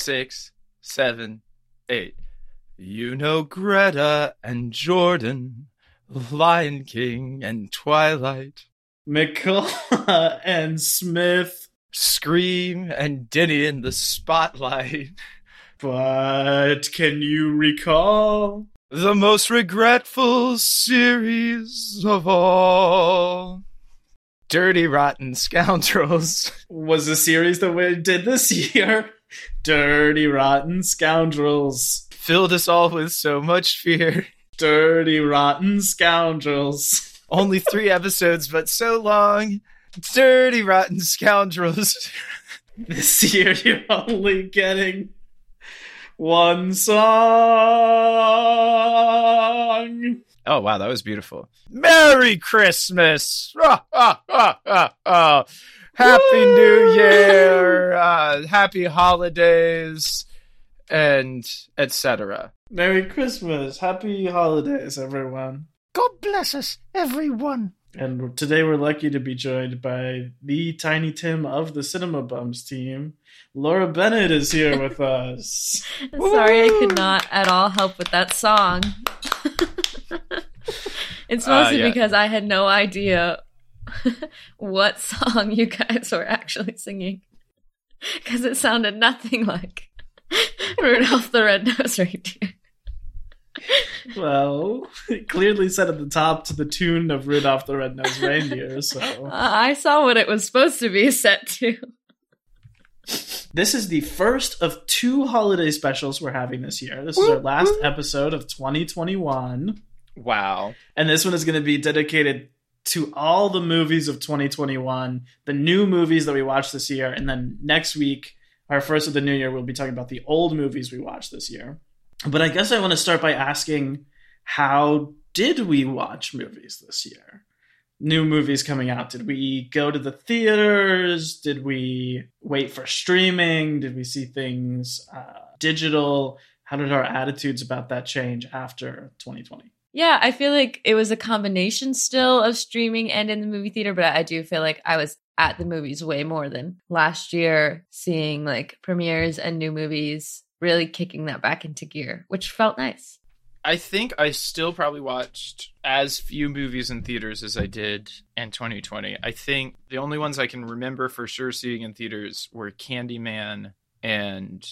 Six, seven, eight. You know Greta and Jordan, Lion King and Twilight, McCullough and Smith. Scream and Denny in the Spotlight. But can you recall? The most regretful series of all. Dirty Rotten Scoundrels. Was the series that we did this year? Dirty Rotten Scoundrels. Filled us all with so much fear. Dirty Rotten Scoundrels. Only three episodes, but so long. Dirty Rotten Scoundrels. This year you're only getting one song. Oh, wow, that was beautiful. Merry Christmas! Ah, ah, ah. Happy Woo! New Year! Uh, happy holidays! And etc. Merry Christmas. Happy holidays, everyone. God bless us, everyone. And today we're lucky to be joined by the Tiny Tim of the Cinema Bums team. Laura Bennett is here with us. Sorry, I could not at all help with that song. it's Uh, mostly yeah. because I had no idea what song you guys were actually singing. Because it sounded nothing like Rudolph the Red-Nosed Reindeer. Well, it clearly said at the top to the tune of Rudolph the Red-Nosed Reindeer, so. Uh, I saw what it was supposed to be set to. This is the first of two holiday specials we're having this year. This is our last episode of 2021. Wow. And this one is going to be dedicated to all the movies of 2021, the new movies that we watched this year. And then next week, our first of the new year, we'll be talking about the old movies we watched this year. But I guess I want to start by asking how did we watch movies this year? New movies coming out. Did we go to the theaters? Did we wait for streaming? Did we see things uh, digital? How did our attitudes about that change after 2020? Yeah, I feel like it was a combination still of streaming and in the movie theater, but I do feel like I was at the movies way more than last year, seeing like premieres and new movies, really kicking that back into gear, which felt nice. I think I still probably watched as few movies in theaters as I did in 2020. I think the only ones I can remember for sure seeing in theaters were Candyman and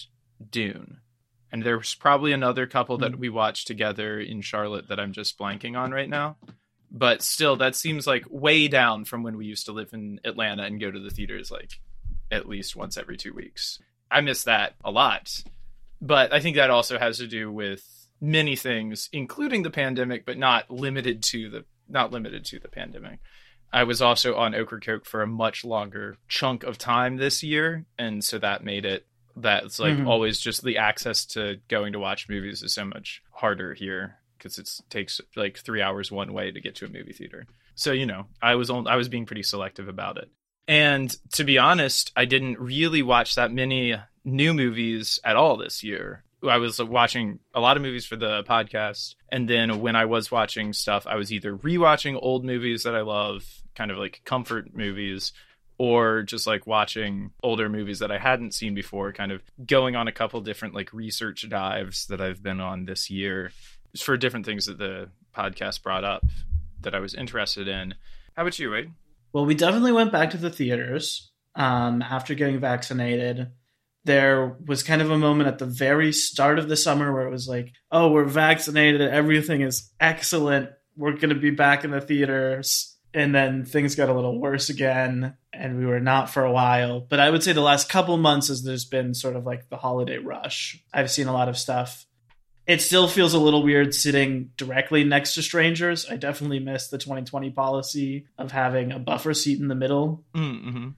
Dune. And there's probably another couple that hmm. we watched together in Charlotte that I'm just blanking on right now. But still, that seems like way down from when we used to live in Atlanta and go to the theaters like at least once every two weeks. I miss that a lot. But I think that also has to do with many things, including the pandemic, but not limited to the not limited to the pandemic. I was also on Ocracoke for a much longer chunk of time this year, and so that made it that it's like Mhm. always just the access to going to watch movies is so much harder here because it takes like three hours one way to get to a movie theater. So you know, I was on, I was being pretty selective about it. And to be honest, I didn't really watch that many new movies at all this year. I was watching a lot of movies for the podcast. And then when I was watching stuff, I was either rewatching old movies that I love, kind of like comfort movies, or just like watching older movies that I hadn't seen before, kind of going on a couple different like research dives that I've been on this year for different things that the podcast brought up that I was interested in. How about you, Wade? Well, we definitely went back to the theaters um, after getting vaccinated. There was kind of a moment at the very start of the summer where it was like, oh, we're vaccinated, everything is excellent, we're going to be back in the theaters. And then things got a little worse again, and we were not for a while. But I would say the last couple months, as there's been sort of like the holiday rush, I've seen a lot of stuff. It still feels a little weird sitting directly next to strangers. I definitely miss the 2020 policy of having a buffer seat in the middle. Mm-hmm.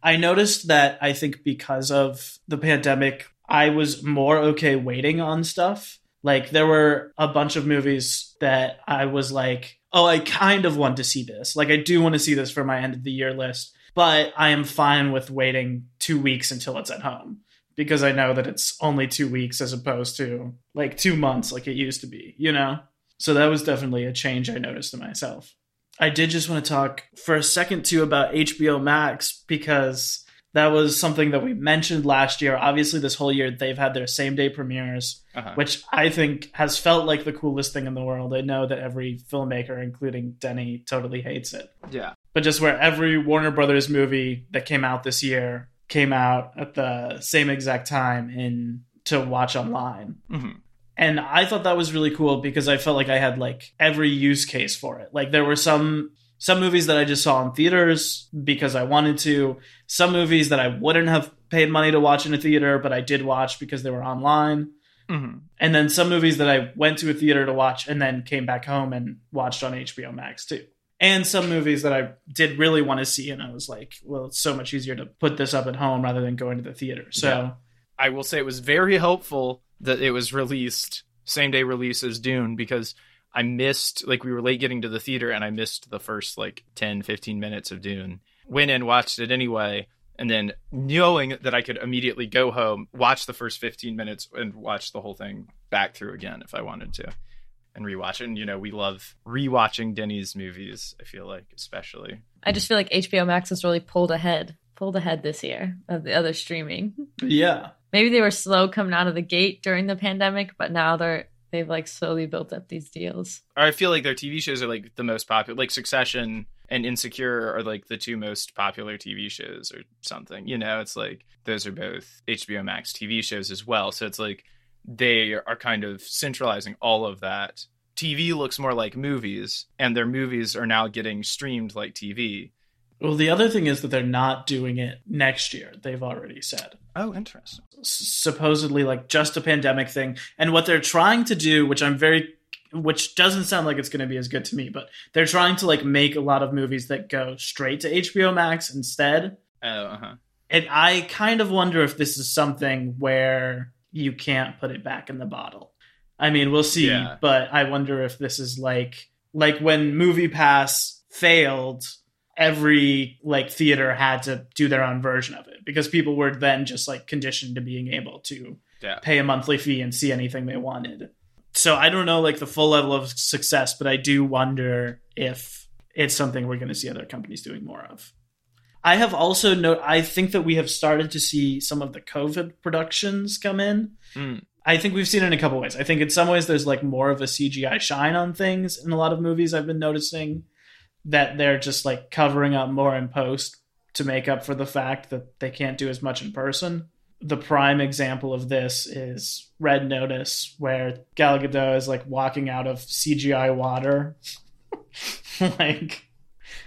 I noticed that I think because of the pandemic, I was more okay waiting on stuff. Like there were a bunch of movies that I was like, oh, I kind of want to see this. Like I do want to see this for my end of the year list, but I am fine with waiting two weeks until it's at home because I know that it's only two weeks as opposed to like two months like it used to be, you know? So that was definitely a change I noticed in myself. I did just want to talk for a second too about HBO Max because That was something that we mentioned last year. Obviously, this whole year they've had their same day premieres, Uh-huh. which I think has felt like the coolest thing in the world. I know that every filmmaker, including Denny, totally hates it. yeah. But just where every Warner Brothers movie that came out this year came out at the same exact time in to watch online. hmm And I thought that was really cool because I felt like I had like every use case for it. Like there were some some movies that I just saw in theaters because I wanted to, some movies that I wouldn't have paid money to watch in a theater, but I did watch because they were online. hmm And then some movies that I went to a theater to watch and then came back home and watched on HBO Max too. And some movies that I did really want to see and I was like, well, it's so much easier to put this up at home rather than going to the theater. So Yeah. I will say it was very helpful that it was released same day release as Dune because I missed like we were late getting to the theater and I missed the first like 10 15 minutes of Dune. Went in watched it anyway and then knowing that I could immediately go home, watch the first 15 minutes and watch the whole thing back through again if I wanted to and rewatch it. And you know, we love rewatching Denny's movies, I feel like especially. I just feel like HBO Max has really pulled ahead, pulled ahead this year of the other streaming. yeah. Maybe they were slow coming out of the gate during the pandemic, but now they're they've like slowly built up these deals. I feel like their TV shows are like the most popular, like Succession and Insecure are like the two most popular TV shows or something. You know, it's like those are both HBO Max TV shows as well. So it's like they are kind of centralizing all of that. TV looks more like movies, and their movies are now getting streamed like TV. Well, the other thing is that they're not doing it next year. They've already said. Oh, interesting. S- supposedly like just a pandemic thing. And what they're trying to do, which I'm very which doesn't sound like it's going to be as good to me, but they're trying to like make a lot of movies that go straight to HBO Max instead. Oh, uh huh. And I kind of wonder if this is something where you can't put it back in the bottle. I mean, we'll see, Yeah. but I wonder if this is like like when MoviePass failed, every like theater had to do their own version of it because people were then just like conditioned to being able to Yeah. pay a monthly fee and see anything they wanted. So I don't know like the full level of success, but I do wonder if it's something we're going to see other companies doing more of. I have also no I think that we have started to see some of the COVID productions come in. Mm. I think we've seen it in a couple ways. I think in some ways there's like more of a CGI shine on things in a lot of movies I've been noticing that they're just like covering up more in post to make up for the fact that they can't do as much in person. The prime example of this is Red Notice, where Gal Gadot is like walking out of CGI water. like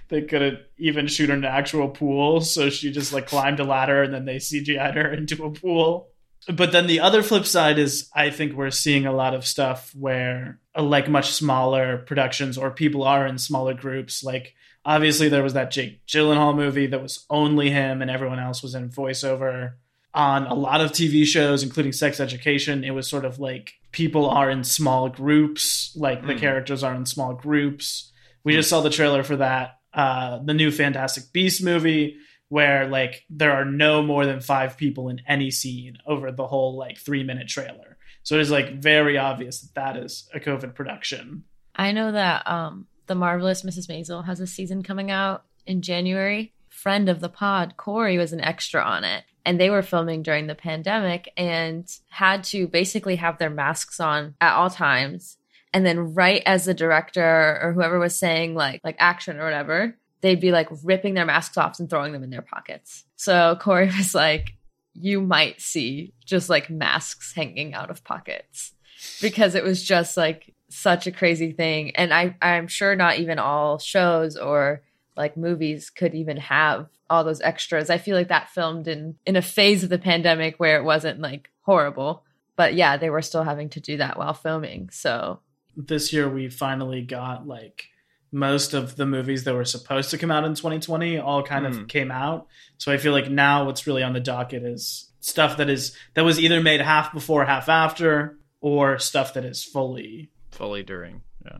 they couldn't even shoot an actual pool, so she just like climbed a ladder and then they CGI'd her into a pool. But then the other flip side is I think we're seeing a lot of stuff where uh, like much smaller productions or people are in smaller groups. Like obviously there was that Jake Gyllenhaal movie that was only him and everyone else was in voiceover. On a lot of TV shows, including Sex Education, it was sort of like people are in small groups, like the Mm. characters are in small groups. We just saw the trailer for that, uh, the new Fantastic Beast movie, where like there are no more than five people in any scene over the whole like three minute trailer. So it is like very obvious that that is a COVID production. I know that um the marvelous Mrs. Maisel has a season coming out in January. Friend of the pod, Corey was an extra on it. And they were filming during the pandemic and had to basically have their masks on at all times. And then right as the director or whoever was saying like like action or whatever, they'd be like ripping their masks off and throwing them in their pockets. So Corey was like, you might see just like masks hanging out of pockets. Because it was just like such a crazy thing. And i i'm sure not even all shows or like movies could even have all those extras. I feel like that filmed in in a phase of the pandemic where it wasn't like horrible. But yeah they were still having to do that while filming. So This year we finally got like most of the movies that were supposed to come out in 2020 all kind of Hmm. came out. So I feel like now what's really on the docket is stuff that is that was either made half before, half after, or stuff that is fully Fully during. Yeah.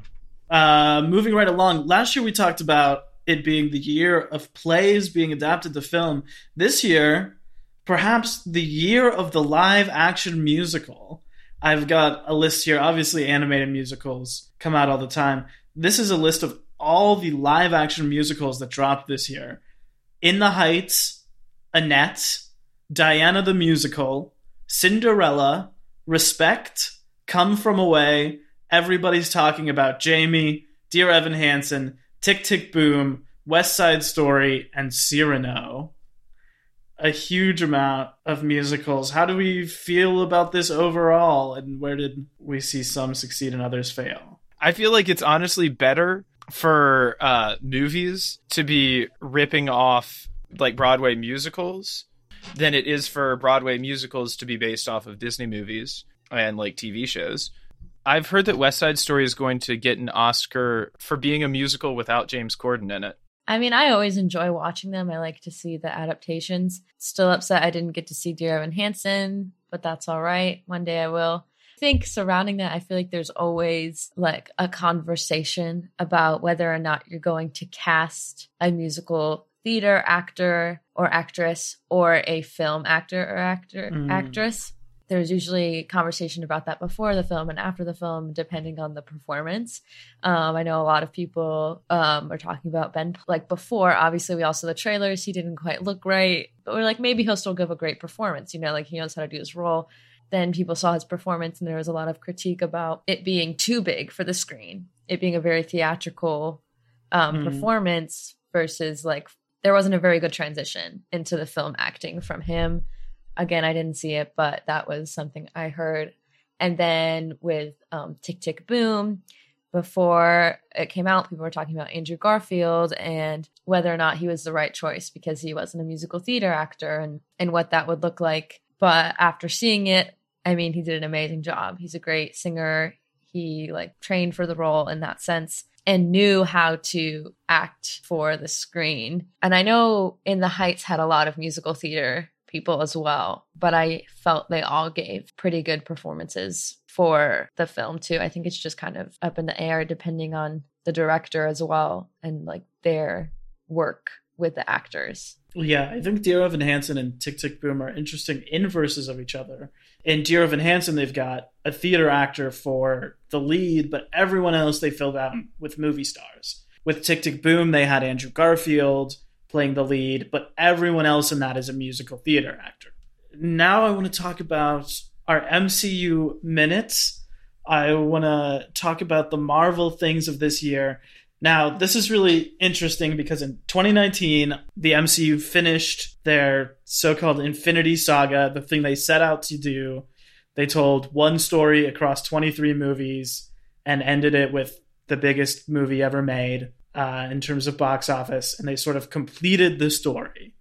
Uh, moving right along, last year we talked about it being the year of plays being adapted to film. This year, perhaps the year of the live action musical. I've got a list here. Obviously, animated musicals come out all the time. This is a list of all the live action musicals that dropped this year In the Heights, Annette, Diana the Musical, Cinderella, Respect, Come From Away, Everybody's Talking About Jamie, Dear Evan Hansen, Tick Tick Boom, West Side Story, and Cyrano. A huge amount of musicals. How do we feel about this overall, and where did we see some succeed and others fail? I feel like it's honestly better for uh, movies to be ripping off like Broadway musicals than it is for Broadway musicals to be based off of Disney movies and like TV shows. I've heard that West Side Story is going to get an Oscar for being a musical without James Corden in it. I mean, I always enjoy watching them. I like to see the adaptations. Still upset I didn't get to see Dear Evan Hansen, but that's all right. One day I will. I think surrounding that, I feel like there's always like a conversation about whether or not you're going to cast a musical theater actor or actress or a film actor or actor Mm. actress. There's usually conversation about that before the film and after the film, depending on the performance. Um, I know a lot of people um, are talking about Ben. Like before, obviously, we all saw the trailers. He didn't quite look right, but we're like, maybe he'll still give a great performance. You know, like he knows how to do his role. Then people saw his performance, and there was a lot of critique about it being too big for the screen, it being a very theatrical um, Mhm. performance versus like there wasn't a very good transition into the film acting from him. Again, I didn't see it, but that was something I heard. And then with um, Tick Tick Boom, before it came out, people were talking about Andrew Garfield and whether or not he was the right choice because he wasn't a musical theater actor and, and what that would look like. But after seeing it, I mean, he did an amazing job. He's a great singer. He like trained for the role in that sense and knew how to act for the screen. And I know In the Heights had a lot of musical theater people as well, but I felt they all gave pretty good performances for the film too. I think it's just kind of up in the air depending on the director as well and like their work with the actors. Yeah, I think Dear Evan Hansen and Tick Tick Boom are interesting inverses of each other. In Dear Evan Hansen, they've got a theater actor for the lead, but everyone else they filled out with movie stars. With Tick Tick Boom, they had Andrew Garfield playing the lead, but everyone else in that is a musical theater actor. Now I want to talk about our MCU minutes. I want to talk about the Marvel things of this year. Now, this is really interesting because in 2019, the MCU finished their so called Infinity Saga, the thing they set out to do. They told one story across 23 movies and ended it with the biggest movie ever made uh, in terms of box office. And they sort of completed the story.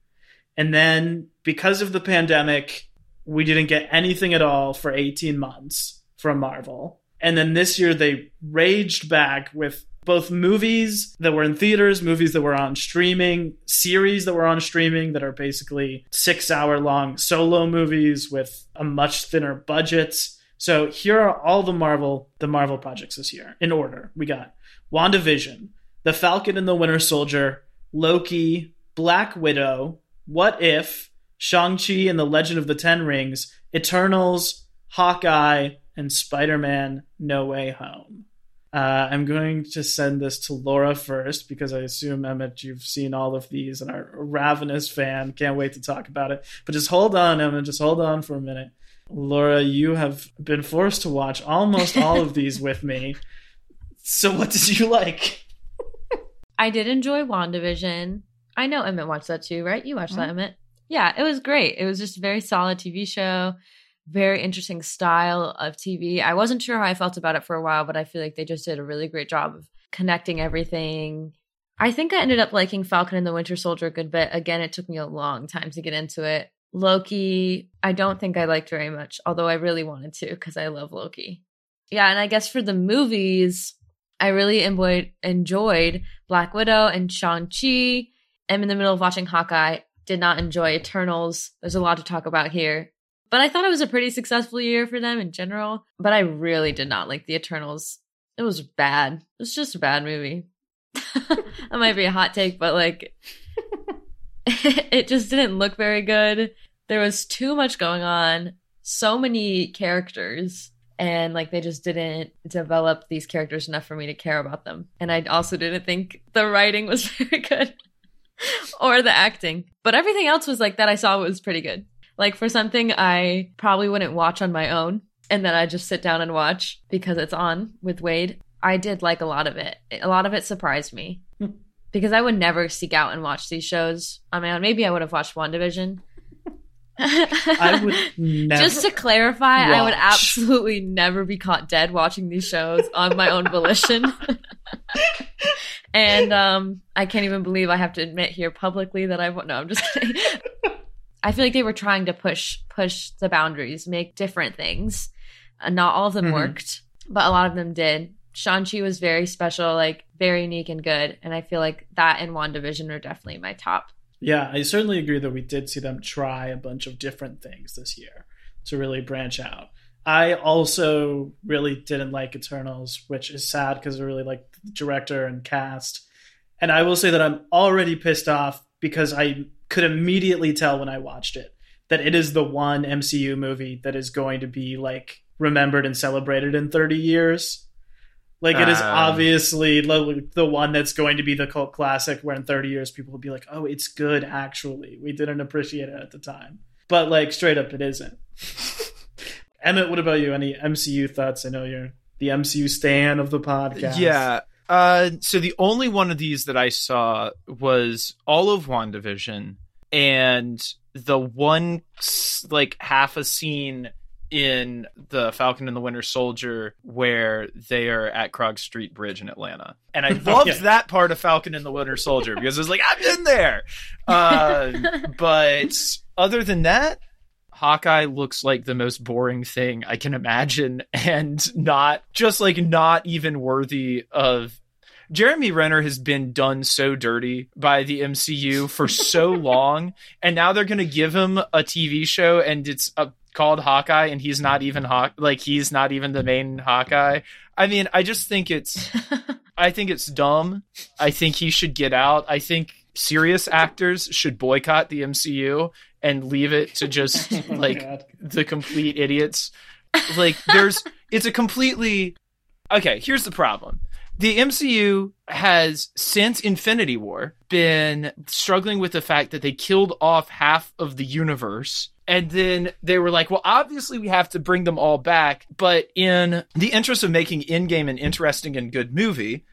And then, because of the pandemic, we didn't get anything at all for 18 months from Marvel. And then this year, they raged back with both movies that were in theaters, movies that were on streaming, series that were on streaming that are basically six hour long solo movies with a much thinner budget. So here are all the Marvel the Marvel projects this year in order. We got WandaVision, The Falcon and the Winter Soldier, Loki, Black Widow, What If, Shang-Chi and the Legend of the Ten Rings, Eternals, Hawkeye, and Spider-Man No Way Home. Uh, I'm going to send this to Laura first because I assume Emmett, you've seen all of these and are a ravenous fan. Can't wait to talk about it. But just hold on, Emmett. Just hold on for a minute. Laura, you have been forced to watch almost all of these with me. So, what did you like? I did enjoy WandaVision. I know Emmett watched that too, right? You watched that, Mhm. Emmett. Yeah, it was great. It was just a very solid TV show, very interesting style of TV. I wasn't sure how I felt about it for a while, but I feel like they just did a really great job of connecting everything. I think I ended up liking Falcon and the Winter Soldier a good bit. Again, it took me a long time to get into it. Loki, I don't think I liked very much, although I really wanted to because I love Loki. Yeah, and I guess for the movies, I really enjoyed, enjoyed Black Widow and Shang-Chi. I'm in the middle of watching Hawkeye. Did not enjoy Eternals. There's a lot to talk about here. But I thought it was a pretty successful year for them in general. But I really did not like the Eternals. It was bad. It was just a bad movie. that might be a hot take, but like, it just didn't look very good. There was too much going on, so many characters, and like they just didn't develop these characters enough for me to care about them. And I also didn't think the writing was very good. or the acting. But everything else was like that I saw was pretty good. Like for something I probably wouldn't watch on my own and then I just sit down and watch because it's on with Wade. I did like a lot of it. A lot of it surprised me because I would never seek out and watch these shows on my own. Maybe I would have watched WandaVision. I would never. Just to clarify, I would absolutely never be caught dead watching these shows on my own volition. and um, I can't even believe I have to admit here publicly that I want no, I'm just kidding. I feel like they were trying to push push the boundaries, make different things. Uh, not all of them Mhm. worked, but a lot of them did. Shang-Chi was very special, like very unique and good. And I feel like that and WandaVision are definitely my top. Yeah, I certainly agree that we did see them try a bunch of different things this year to really branch out. I also really didn't like Eternals, which is sad because I really like the director and cast. And I will say that I'm already pissed off because I could immediately tell when I watched it that it is the one MCU movie that is going to be like remembered and celebrated in 30 years. Like it is Um. obviously the one that's going to be the cult classic where in 30 years people will be like, "Oh, it's good actually. We didn't appreciate it at the time." But like straight up it isn't. Emmett, what about you? Any MCU thoughts? I know you're the MCU stan of the podcast. Yeah. Uh, so the only one of these that I saw was all of WandaVision and the one like half a scene in the Falcon and the Winter Soldier where they are at Krog Street Bridge in Atlanta. And I loved Yeah. that part of Falcon and the Winter Soldier because it was like, I've been there. Uh, but other than that, Hawkeye looks like the most boring thing I can imagine and not just like not even worthy of Jeremy Renner has been done so dirty by the MCU for so long and now they're going to give him a TV show and it's uh called Hawkeye and he's not even Hawk like he's not even the main Hawkeye. I mean, I just think it's I think it's dumb. I think he should get out. I think serious actors should boycott the MCU and leave it to just Oh like God. the complete idiots. Like there's it's a completely Okay, here's the problem. The MCU has since Infinity War been struggling with the fact that they killed off half of the universe and then they were like, well, obviously we have to bring them all back, but in the interest of making Endgame an interesting and good movie,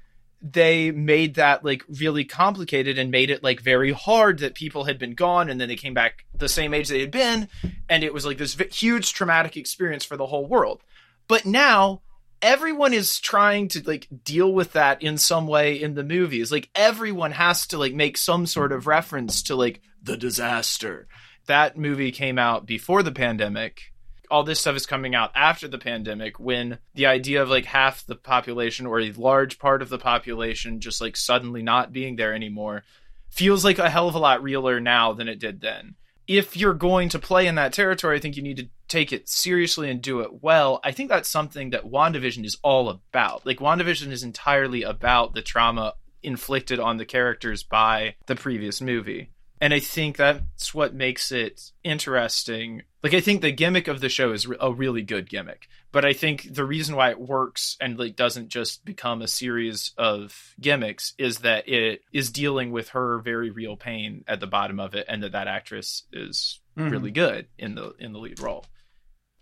they made that like really complicated and made it like very hard that people had been gone and then they came back the same age they had been. And it was like this huge traumatic experience for the whole world. But now everyone is trying to like deal with that in some way in the movies. Like everyone has to like make some sort of reference to like the disaster. That movie came out before the pandemic all this stuff is coming out after the pandemic when the idea of like half the population or a large part of the population just like suddenly not being there anymore feels like a hell of a lot realer now than it did then. If you're going to play in that territory, I think you need to take it seriously and do it well. I think that's something that WandaVision is all about. Like WandaVision is entirely about the trauma inflicted on the characters by the previous movie. And I think that's what makes it interesting. Like I think the gimmick of the show is a really good gimmick, but I think the reason why it works and like doesn't just become a series of gimmicks is that it is dealing with her very real pain at the bottom of it and that that actress is Mhm. really good in the in the lead role.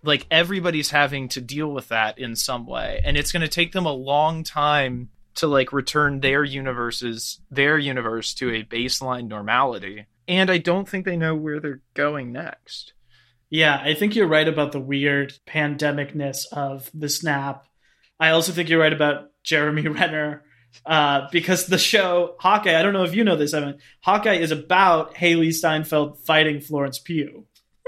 Like everybody's having to deal with that in some way and it's going to take them a long time to like return their universes their universe to a baseline normality and i don't think they know where they're going next Yeah, I think you're right about the weird pandemicness of the snap. I also think you're right about Jeremy Renner. Uh, because the show Hawkeye, I don't know if you know this, Evan. Hawkeye is about Hailee Steinfeld fighting Florence Pugh.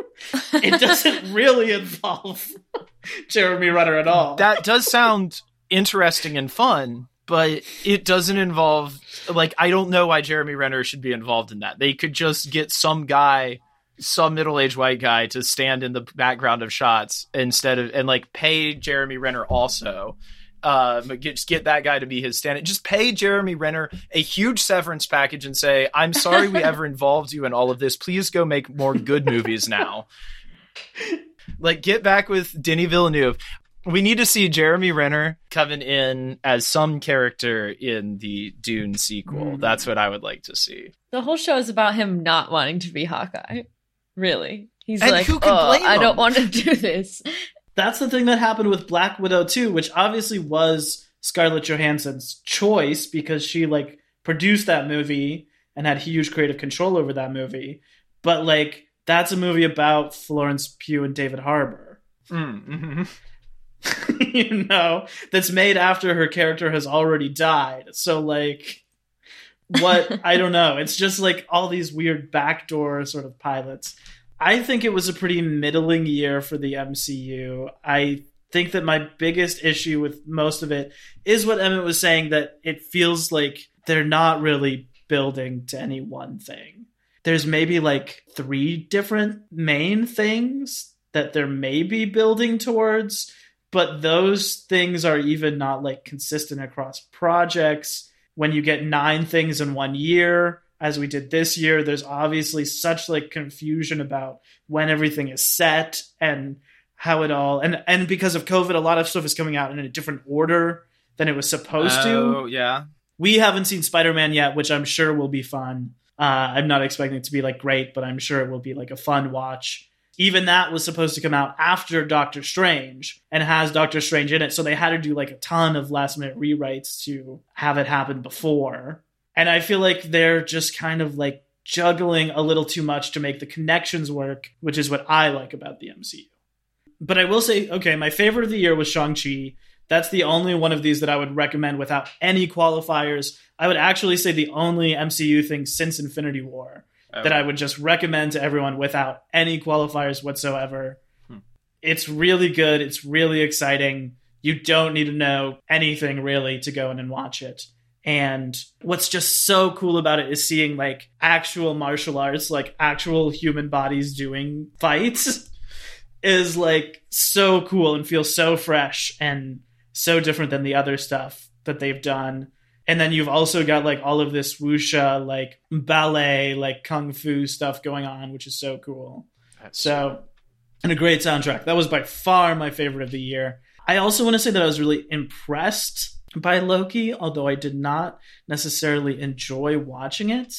it doesn't really involve Jeremy Renner at all. that does sound interesting and fun but it doesn't involve like i don't know why jeremy renner should be involved in that they could just get some guy some middle-aged white guy to stand in the background of shots instead of and like pay jeremy renner also uh, get, just get that guy to be his stand. Just pay Jeremy Renner a huge severance package and say, "I'm sorry we ever involved you in all of this. Please go make more good movies now." like, get back with Denny Villeneuve. We need to see Jeremy Renner coming in as some character in the Dune sequel. Mm. That's what I would like to see. The whole show is about him not wanting to be Hawkeye. Really. He's And like, who can oh, blame I him?" don't want to do this. That's the thing that happened with Black Widow too, which obviously was Scarlett Johansson's choice because she like produced that movie and had huge creative control over that movie. But like that's a movie about Florence Pugh and David Harbour. Mm-hmm. you know, that's made after her character has already died. So like what I don't know. It's just like all these weird backdoor sort of pilots. I think it was a pretty middling year for the MCU. I think that my biggest issue with most of it is what Emmett was saying that it feels like they're not really building to any one thing. There's maybe like three different main things that they're maybe building towards, but those things are even not like consistent across projects. When you get nine things in one year, as we did this year, there's obviously such like confusion about when everything is set and how it all and and because of COVID, a lot of stuff is coming out in a different order than it was supposed to. Oh, yeah. We haven't seen Spider Man yet, which I'm sure will be fun. Uh, I'm not expecting it to be like great, but I'm sure it will be like a fun watch. Even that was supposed to come out after Doctor Strange and has Doctor Strange in it, so they had to do like a ton of last minute rewrites to have it happen before. And I feel like they're just kind of like juggling a little too much to make the connections work, which is what I like about the MCU. But I will say, okay, my favorite of the year was Shang-Chi. That's the only one of these that I would recommend without any qualifiers. I would actually say the only MCU thing since Infinity War that I would just recommend to everyone without any qualifiers whatsoever. Hmm. It's really good. It's really exciting. You don't need to know anything really to go in and watch it. And what's just so cool about it is seeing like actual martial arts, like actual human bodies doing fights is like so cool and feels so fresh and so different than the other stuff that they've done. And then you've also got like all of this wuxia, like ballet, like kung fu stuff going on, which is so cool. That's- So, and a great soundtrack. That was by far my favorite of the year. I also want to say that I was really impressed by Loki, although I did not necessarily enjoy watching it.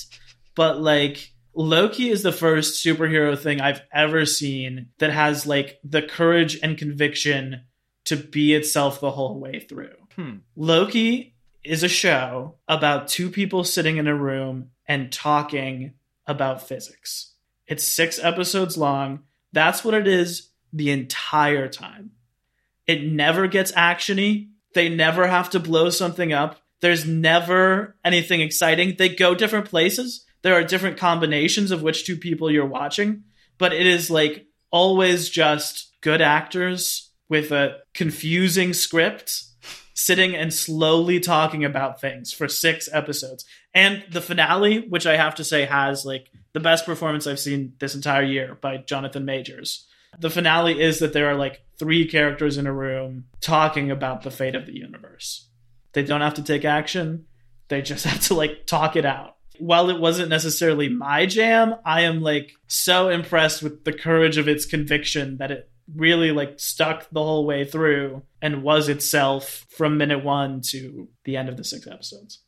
But like, Loki is the first superhero thing I've ever seen that has like the courage and conviction to be itself the whole way through. Hmm. Loki is a show about two people sitting in a room and talking about physics. It's six episodes long. That's what it is the entire time. It never gets actiony. They never have to blow something up. There's never anything exciting. They go different places. There are different combinations of which two people you're watching, but it is like always just good actors with a confusing script sitting and slowly talking about things for six episodes. And the finale, which I have to say has like the best performance I've seen this entire year by Jonathan Majors. The finale is that there are like three characters in a room talking about the fate of the universe. They don't have to take action, they just have to like talk it out. While it wasn't necessarily my jam, I am like so impressed with the courage of its conviction that it really like stuck the whole way through and was itself from minute one to the end of the six episodes.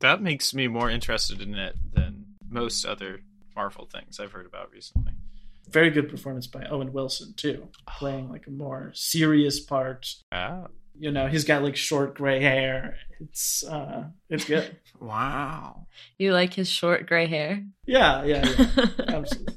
That makes me more interested in it than most other Marvel things I've heard about recently. Very good performance by Owen Wilson too, playing like a more serious part. Ah. You know, he's got like short gray hair. It's uh it's good. Wow. You like his short gray hair? yeah, yeah, yeah. Absolutely.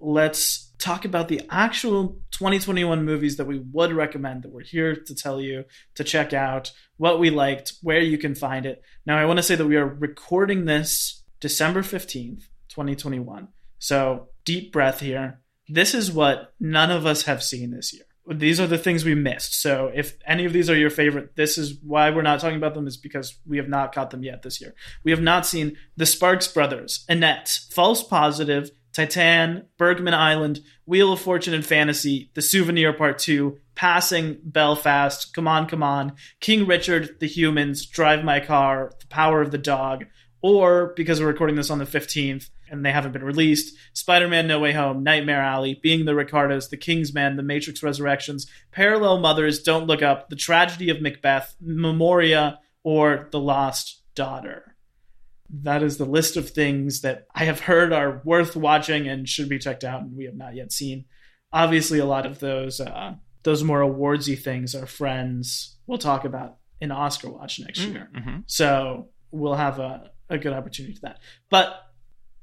Let's talk about the actual 2021 movies that we would recommend that we're here to tell you to check out, what we liked, where you can find it. Now, I want to say that we are recording this December 15th, 2021. So, deep breath here. This is what none of us have seen this year. These are the things we missed. So, if any of these are your favorite, this is why we're not talking about them, is because we have not caught them yet this year. We have not seen The Sparks Brothers, Annette, False Positive, Titan, Bergman Island, Wheel of Fortune and Fantasy, The Souvenir Part 2, Passing, Belfast, Come On, Come On, King Richard, The Humans, Drive My Car, The Power of the Dog, or because we're recording this on the 15th, and they haven't been released. Spider-Man: No Way Home, Nightmare Alley, Being the Ricardos, The King's Man, The Matrix Resurrections, Parallel Mothers, Don't Look Up, The Tragedy of Macbeth, Memoria, or The Lost Daughter. That is the list of things that I have heard are worth watching and should be checked out, and we have not yet seen. Obviously, a lot of those uh, those more awardsy things are friends. We'll talk about in Oscar Watch next year. Mm-hmm. So we'll have a, a good opportunity to that. But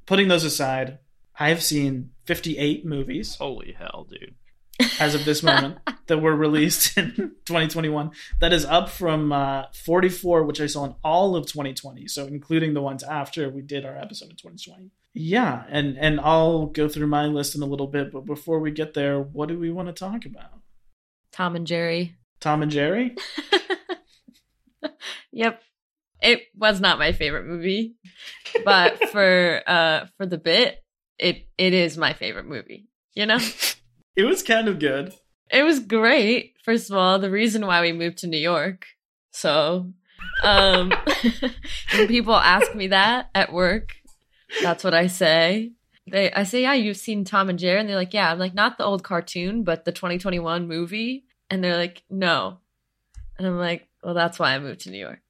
putting those aside, I have seen 58 movies Holy hell, dude. As of this moment that were released in 2021. That is up from uh, 44, which I saw in all of 2020. So including the ones after we did our episode in 2020. Yeah, and and I'll go through my list in a little bit, but before we get there, what do we want to talk about? Tom and Jerry. Tom and Jerry? yep. It was not my favorite movie, but for uh for the bit, it it is my favorite movie. You know? It was kind of good. It was great. First of all, the reason why we moved to New York. So, um when people ask me that at work, that's what I say. They I say, "Yeah, you've seen Tom and Jerry." And they're like, "Yeah." I'm like, "Not the old cartoon, but the 2021 movie." And they're like, "No." And I'm like, "Well, that's why I moved to New York."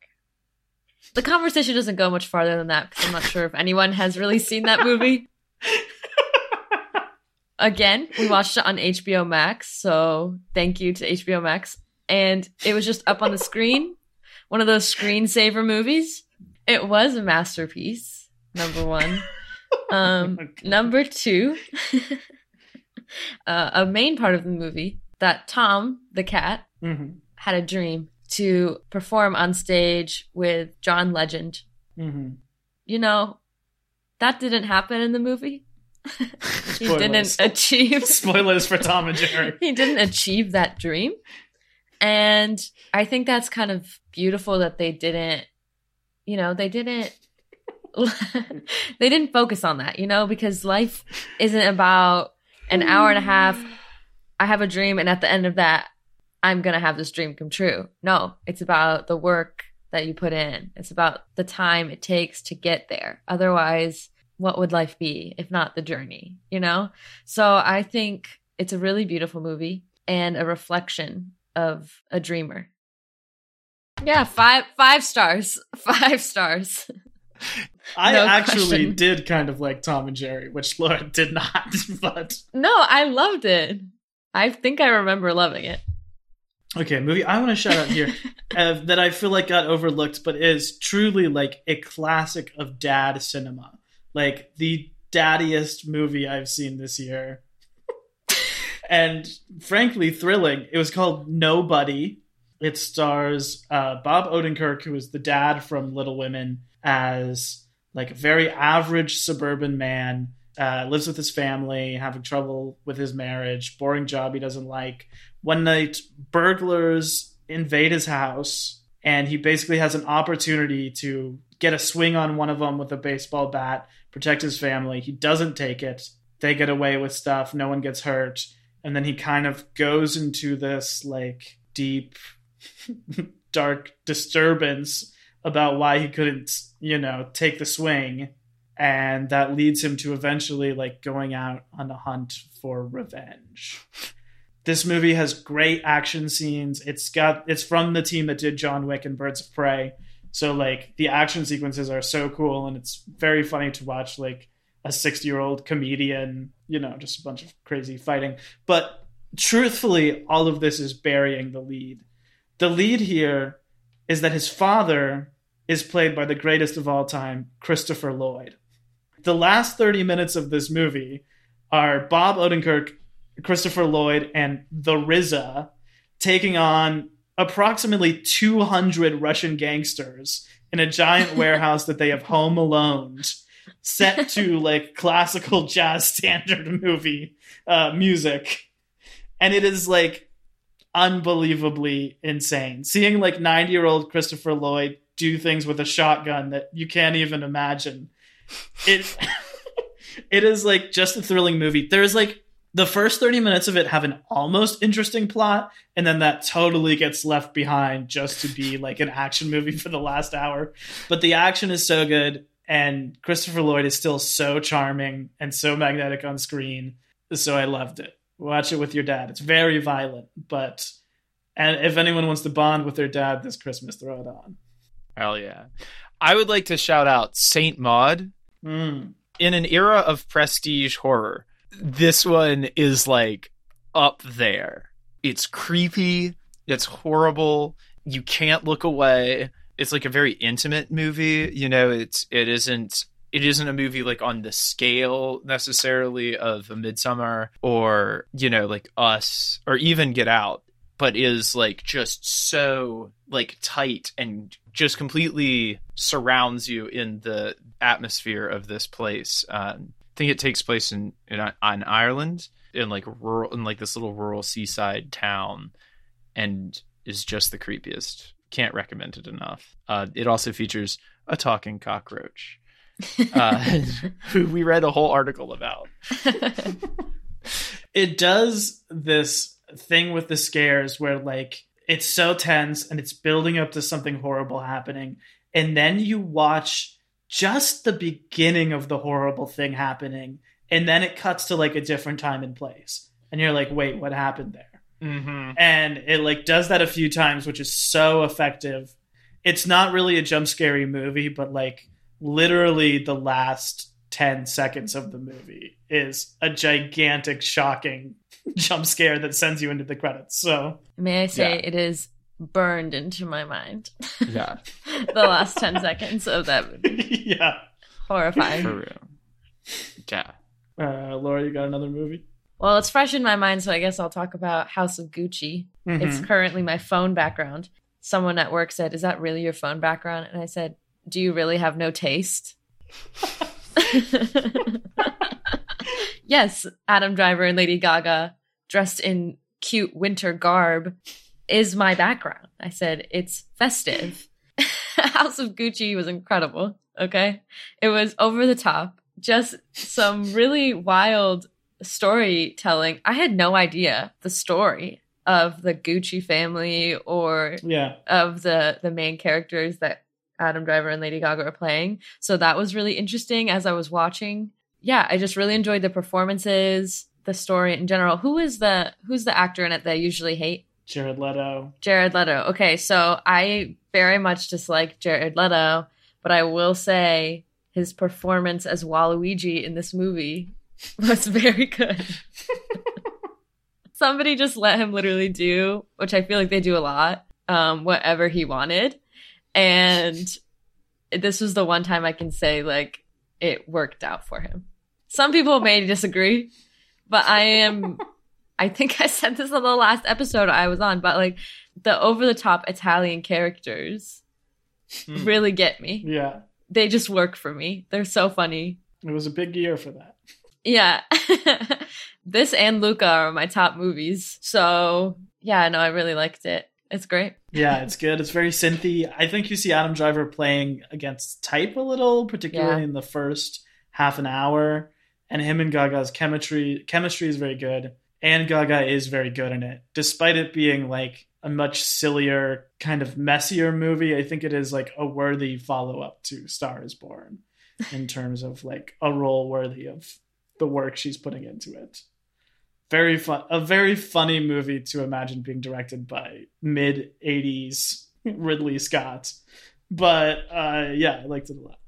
The conversation doesn't go much farther than that because I'm not sure if anyone has really seen that movie. Again, we watched it on HBO Max, so thank you to HBO Max. And it was just up on the screen, one of those screensaver movies. It was a masterpiece, number one. Um, Okay. Number two, uh, a main part of the movie that Tom, the cat, hmm had a dream to perform on stage with John Legend. hmm You know, that didn't happen in the movie. he Spoilers. didn't achieve Spoilers for Tom and Jerry. he didn't achieve that dream. And I think that's kind of beautiful that they didn't, you know, they didn't they didn't focus on that, you know, because life isn't about an hour and a half. I have a dream, and at the end of that, I'm gonna have this dream come true. No, it's about the work that you put in. It's about the time it takes to get there. Otherwise, what would life be if not the journey, you know? So I think it's a really beautiful movie and a reflection of a dreamer. Yeah, five five stars. Five stars. I No actually question. did kind of like Tom and Jerry, which Laura did not, but No, I loved it. I think I remember loving it. okay, movie I want to shout out here uh, that I feel like got overlooked, but is truly like a classic of dad cinema, like the daddiest movie I've seen this year, and frankly thrilling. It was called Nobody. It stars uh, Bob Odenkirk, who is the dad from Little Women, as like a very average suburban man. Uh, lives with his family, having trouble with his marriage, boring job he doesn't like. One night, burglars invade his house, and he basically has an opportunity to get a swing on one of them with a baseball bat, protect his family. He doesn't take it. They get away with stuff. No one gets hurt. And then he kind of goes into this like deep, dark disturbance about why he couldn't, you know, take the swing. And that leads him to eventually like going out on a hunt for revenge. This movie has great action scenes. It's got it's from the team that did John Wick and Birds of Prey. So like the action sequences are so cool and it's very funny to watch like a 60-year-old comedian, you know, just a bunch of crazy fighting. But truthfully, all of this is burying the lead. The lead here is that his father is played by the greatest of all time, Christopher Lloyd. The last 30 minutes of this movie are Bob Odenkirk, Christopher Lloyd, and the RZA taking on approximately 200 Russian gangsters in a giant warehouse that they have home alone set to like classical jazz standard movie uh, music. And it is like unbelievably insane. Seeing like 90 year old Christopher Lloyd do things with a shotgun that you can't even imagine. It it is like just a thrilling movie. There's like the first 30 minutes of it have an almost interesting plot and then that totally gets left behind just to be like an action movie for the last hour. But the action is so good and Christopher Lloyd is still so charming and so magnetic on screen. So I loved it. Watch it with your dad. It's very violent, but and if anyone wants to bond with their dad this Christmas, throw it on. Hell yeah. I would like to shout out Saint Maud. Mm. In an era of prestige horror, this one is like up there. It's creepy, it's horrible, you can't look away. It's like a very intimate movie, you know, it's it isn't it isn't a movie like on the scale necessarily of a midsummer or, you know, like Us or even Get Out but is like just so like tight and just completely surrounds you in the atmosphere of this place. Um, think it takes place in, in on Ireland in like rural in like this little rural seaside town, and is just the creepiest. Can't recommend it enough. Uh, it also features a talking cockroach, uh, who we read a whole article about. it does this thing with the scares where like it's so tense and it's building up to something horrible happening and then you watch just the beginning of the horrible thing happening and then it cuts to like a different time and place and you're like wait what happened there mm-hmm. and it like does that a few times which is so effective it's not really a jump scary movie but like literally the last 10 seconds of the movie is a gigantic shocking jump scare that sends you into the credits. So, may I say Yeah. it is burned into my mind. Yeah, the last 10 seconds of that movie. yeah. Horrifying. for real. Yeah. Uh, Laura, you got another movie? Well, it's fresh in my mind, so I guess I'll talk about House of Gucci. It's Mhm. currently my phone background. Someone at work said, Is that really your phone background? And I said, Do you really have no taste? yes, Adam Driver and Lady Gaga dressed in cute winter garb is my background. I said, It's festive. House of Gucci was incredible. Okay. It was over the top, just some really wild storytelling. I had no idea the story of the Gucci family or yeah. of the the main characters that Adam Driver and Lady Gaga are playing. So that was really interesting as I was watching. Yeah, I just really enjoyed the performances, the story in general. Who is the who's the actor in it that I usually hate? Jared Leto. Jared Leto. Okay, so I very much dislike Jared Leto, but I will say his performance as Waluigi in this movie was very good. Somebody just let him literally do, which I feel like they do a lot, um, whatever he wanted. And this was the one time I can say, like, it worked out for him. Some people may disagree, but I am I think I said this on the last episode I was on, but like the over the top Italian characters Hmm. really get me. Yeah. They just work for me. They're so funny. It was a big year for that. Yeah. this and Luca are my top movies. So, yeah, no, I really liked it. It's great. Yeah, it's good. It's very synthy. I think you see Adam Driver playing against type a little, particularly Yeah. in the first half an hour. And him and Gaga's chemistry chemistry is very good. And Gaga is very good in it. Despite it being like a much sillier, kind of messier movie, I think it is like a worthy follow up to Star is Born in terms of like a role worthy of the work she's putting into it. Very fun a very funny movie to imagine being directed by mid 80s ridley scott. But uh yeah i liked it a lot.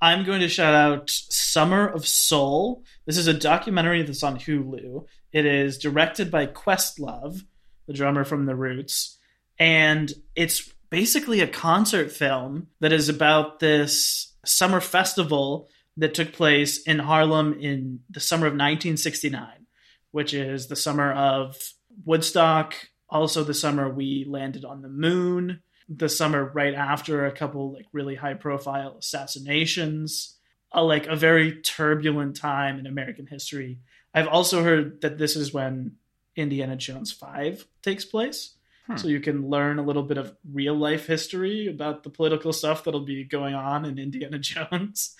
I'm going to shout out summer of soul. This is a documentary that's on hulu it is directed by questlove the drummer from the roots and it's basically a concert film that is about this summer festival that took place in harlem in the summer of 1969 which is the summer of Woodstock, also the summer we landed on the moon, the summer right after a couple like really high profile assassinations, a, like a very turbulent time in American history. I've also heard that this is when Indiana Jones 5 takes place. Hmm. So you can learn a little bit of real life history about the political stuff that'll be going on in Indiana Jones.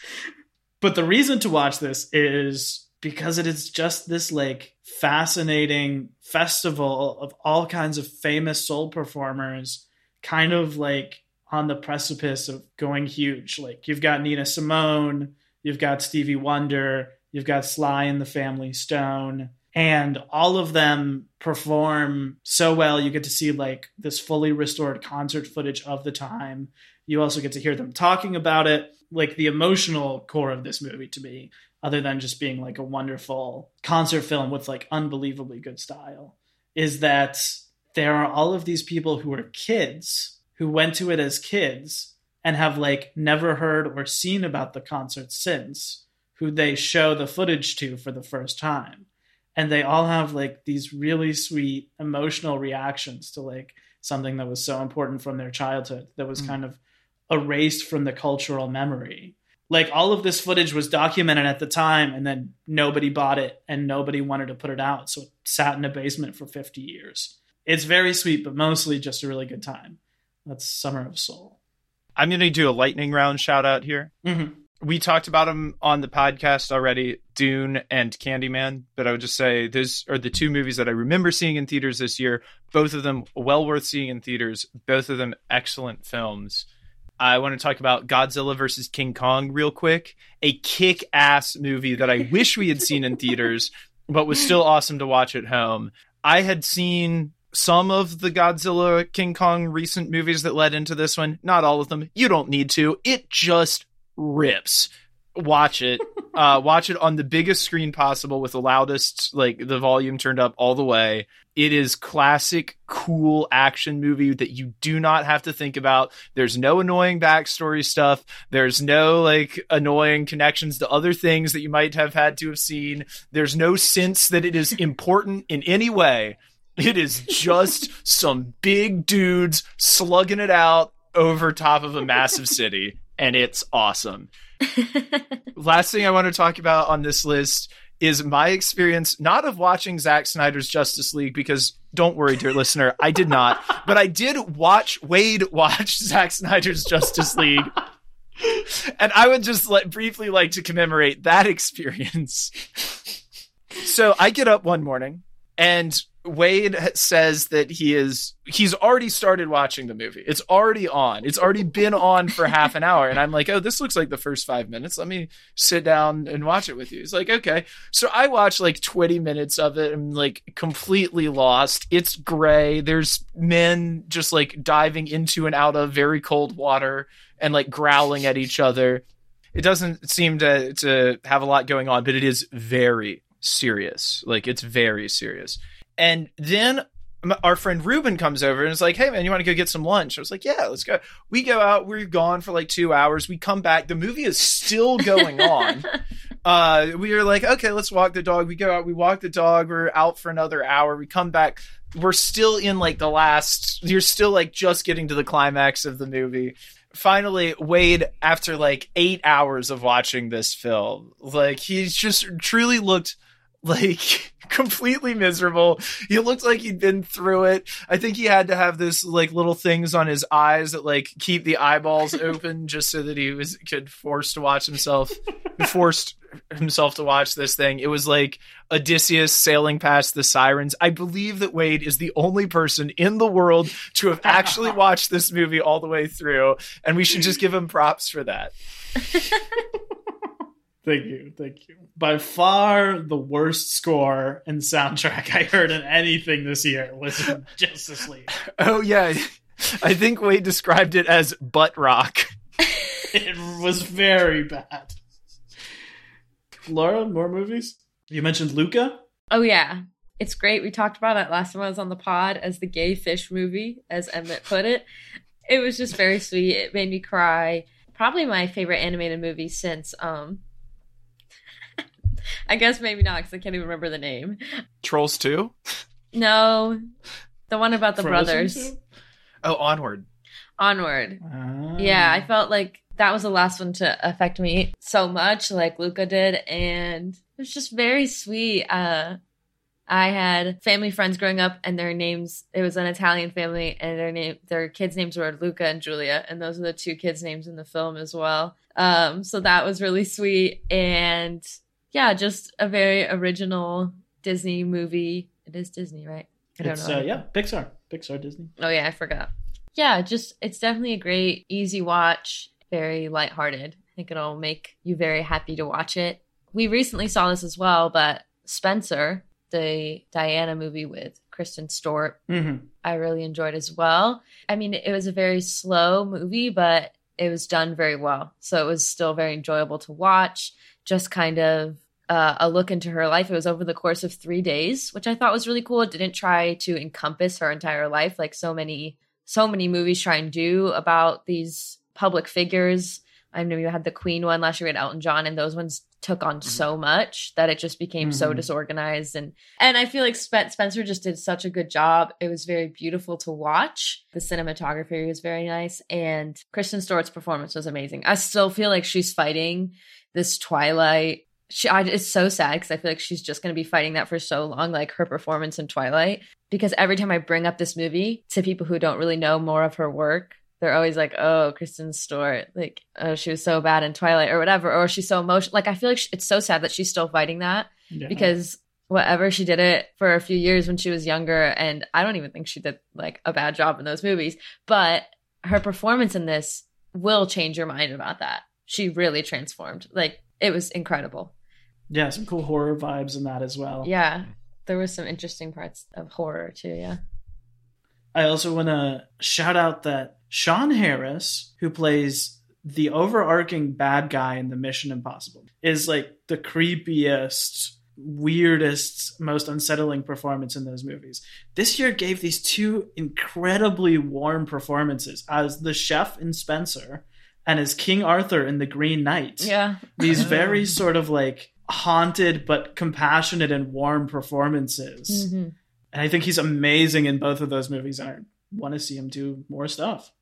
But the reason to watch this is because it is just this like fascinating festival of all kinds of famous soul performers kind of like on the precipice of going huge. Like you've got Nina Simone, you've got Stevie Wonder, you've got Sly and the Family Stone, and all of them perform so well. You get to see like this fully restored concert footage of the time. You also get to hear them talking about it. Like the emotional core of this movie to me, other than just being like a wonderful concert film with like unbelievably good style, is that there are all of these people who are kids who went to it as kids and have like never heard or seen about the concert since, who they show the footage to for the first time. And they all have like these really sweet emotional reactions to like something that was so important from their childhood that was mm. kind of erased from the cultural memory. Like all of this footage was documented at the time and then nobody bought it and nobody wanted to put it out. So it sat in a basement for 50 years. It's very sweet, but mostly just a really good time. That's Summer of Soul. I'm going to do a lightning round shout out here. Mm-hmm. We talked about them on the podcast already, Dune and Candyman. But I would just say those are the two movies that I remember seeing in theaters this year. Both of them well worth seeing in theaters. Both of them excellent films. I want to talk about Godzilla versus King Kong real quick. A kick ass movie that I wish we had seen in theaters, but was still awesome to watch at home. I had seen some of the Godzilla King Kong recent movies that led into this one. Not all of them. You don't need to. It just rips. Watch it. uh, watch it on the biggest screen possible with the loudest, like the volume turned up all the way. It is classic, cool action movie that you do not have to think about. There's no annoying backstory stuff. There's no like annoying connections to other things that you might have had to have seen. There's no sense that it is important in any way. It is just some big dudes slugging it out over top of a massive city, and it's awesome. Last thing I want to talk about on this list is my experience not of watching Zack Snyder's Justice League because don't worry, dear listener, I did not, but I did watch Wade watch Zack Snyder's Justice League. And I would just like briefly like to commemorate that experience. So I get up one morning and Wade says that he is he's already started watching the movie. It's already on. It's already been on for half an hour and I'm like, "Oh, this looks like the first 5 minutes. Let me sit down and watch it with you." He's like, "Okay." So I watch like 20 minutes of it. I'm like completely lost. It's gray. There's men just like diving into and out of very cold water and like growling at each other. It doesn't seem to to have a lot going on, but it is very serious. Like it's very serious. And then our friend Ruben comes over and is like, "Hey man, you want to go get some lunch?" I was like, "Yeah, let's go." We go out. We're gone for like two hours. We come back. The movie is still going on. uh, we are like, "Okay, let's walk the dog." We go out. We walk the dog. We're out for another hour. We come back. We're still in like the last. You're still like just getting to the climax of the movie. Finally, Wade, after like eight hours of watching this film, like he's just truly looked like completely miserable. He looked like he'd been through it. I think he had to have this like little things on his eyes that like keep the eyeballs open just so that he was could force to watch himself forced himself to watch this thing. It was like Odysseus sailing past the sirens. I believe that Wade is the only person in the world to have actually watched this movie all the way through and we should just give him props for that. Thank you, thank you. By far the worst score and soundtrack I heard in anything this year was Justice League. Oh yeah, I think Wade described it as butt rock. it was very bad. Laura, more movies? You mentioned Luca. Oh yeah, it's great. We talked about it last time I was on the pod as the gay fish movie, as Emmett put it. It was just very sweet. It made me cry. Probably my favorite animated movie since um I guess maybe not because I can't even remember the name. Trolls 2? No. The one about the Frozen brothers. 2? Oh, Onward. Onward. Uh... Yeah, I felt like that was the last one to affect me so much, like Luca did. And it was just very sweet. Uh, I had family friends growing up, and their names. It was an Italian family, and their name, their kids' names were Luca and Julia, and those are the two kids' names in the film as well. Um, so that was really sweet, and yeah, just a very original Disney movie. It is Disney, right? I don't it's, know. Uh, yeah, Pixar, Pixar, Disney. Oh yeah, I forgot. Yeah, just it's definitely a great, easy watch, very lighthearted. I think it'll make you very happy to watch it. We recently saw this as well, but Spencer, the Diana movie with Kristen Stewart, Mm-hmm. I really enjoyed as well. I mean, it was a very slow movie, but it was done very well. So it was still very enjoyable to watch. Just kind of uh, a look into her life. It was over the course of three days, which I thought was really cool. It didn't try to encompass her entire life like so many, so many movies try and do about these public figures. I know you had the Queen one last year, we had Elton John, and those ones took on so much that it just became so Mhm. disorganized and and I feel like Spen- Spencer just did such a good job. It was very beautiful to watch. The cinematography was very nice, and Kristen Stewart's performance was amazing. I still feel like she's fighting this Twilight. She, I, it's so sad because I feel like she's just going to be fighting that for so long, like her performance in Twilight. Because every time I bring up this movie to people who don't really know more of her work, they're always like, "Oh, Kristen Stewart, like, oh, she was so bad in Twilight or whatever, or she's so emotional." Like, I feel like sh- it's so sad that she's still fighting that Yeah. because whatever she did it for a few years when she was younger and i don't even think she did like a bad job in those movies but her performance in this will change your mind about that she really transformed like it was incredible yeah, some cool horror vibes in that as well. yeah there was some interesting parts of horror too yeah I also want to shout out that Sean Harris, who plays the overarching bad guy in the Mission Impossible, is like the creepiest, weirdest, most unsettling performance in those movies. This year gave these two incredibly warm performances as the chef in Spencer and as King Arthur in The Green Knight. yeah These very sort of like haunted but compassionate and warm performances. Mhm. And I think he's amazing in both of those movies, and I want to see him do more stuff.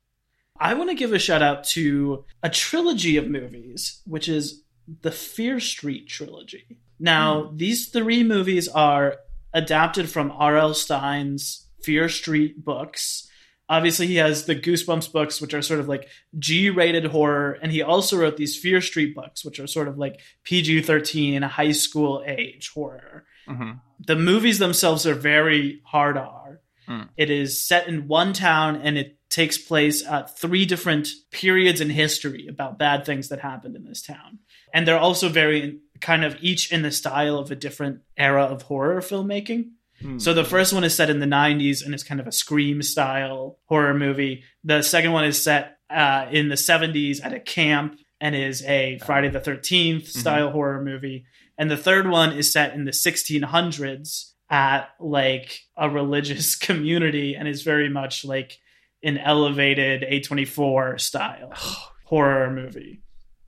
I want to give a shout out to a trilogy of movies, which is the Fear Street trilogy. Now, these three movies are adapted from R.L. Stine's Fear Street books. Obviously, he has the Goosebumps books, which are sort of like G rated horror, and he also wrote these Fear Street books, which are sort of like PG 13, a high school age horror hmm the movies themselves are very hard R. Hmm. It is set in one town and it takes place at three different periods in history about bad things that happened in this town. And they're also very kind of each in the style of a different era of horror filmmaking. So the first one is set in the 90s and it's kind of a scream style horror movie. The second one is set uh, in the 70s at a camp and is a Friday the 13th style horror movie. And the third one is set in the 1600s at like a religious community and is very much like an elevated A24 style horror movie.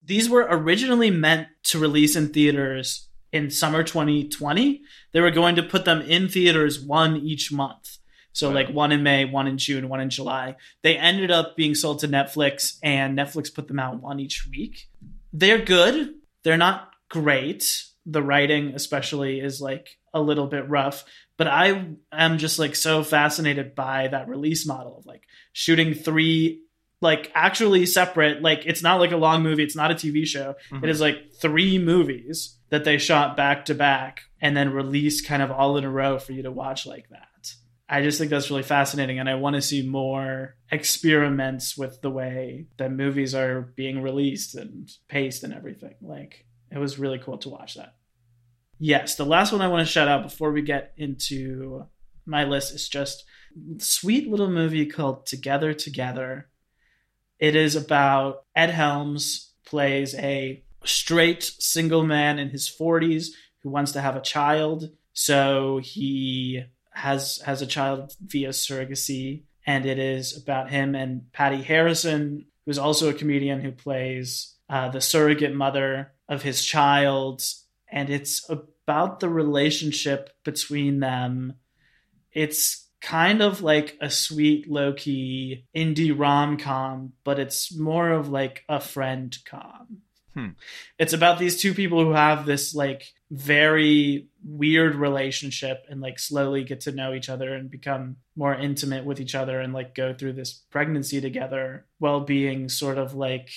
These were originally meant to release in theaters in summer 2020. They were going to put them in theaters one each month. So, like one in May, one in June, one in July. They ended up being sold to Netflix, and Netflix put them out one each week. They're good. They're not great. The writing, especially, is like a little bit rough. But I am just like so fascinated by that release model of like shooting three like actually separate like it's not like a long movie it's not a tv show Mhm. it is like three movies that they shot back to back and then released kind of all in a row for you to watch like that. I just think that's really fascinating and i want to see more experiments with the way that movies are being released and paced and everything. Like it was really cool to watch that. Yes the last one i want to shout out before we get into my list is just sweet little movie called Together Together. It is about Ed Helms plays a straight single man in his 40s who wants to have a child. So he has has a child via surrogacy and it is about him and Patti Harrison, who's also a comedian who plays uh, the surrogate mother of his child and it's about the relationship between them. It's kind of like a sweet, low key indie rom com, but it's more of like a friend com. Hmm. It's about these two people who have this like very weird relationship and like slowly get to know each other and become more intimate with each other and like go through this pregnancy together while being sort of like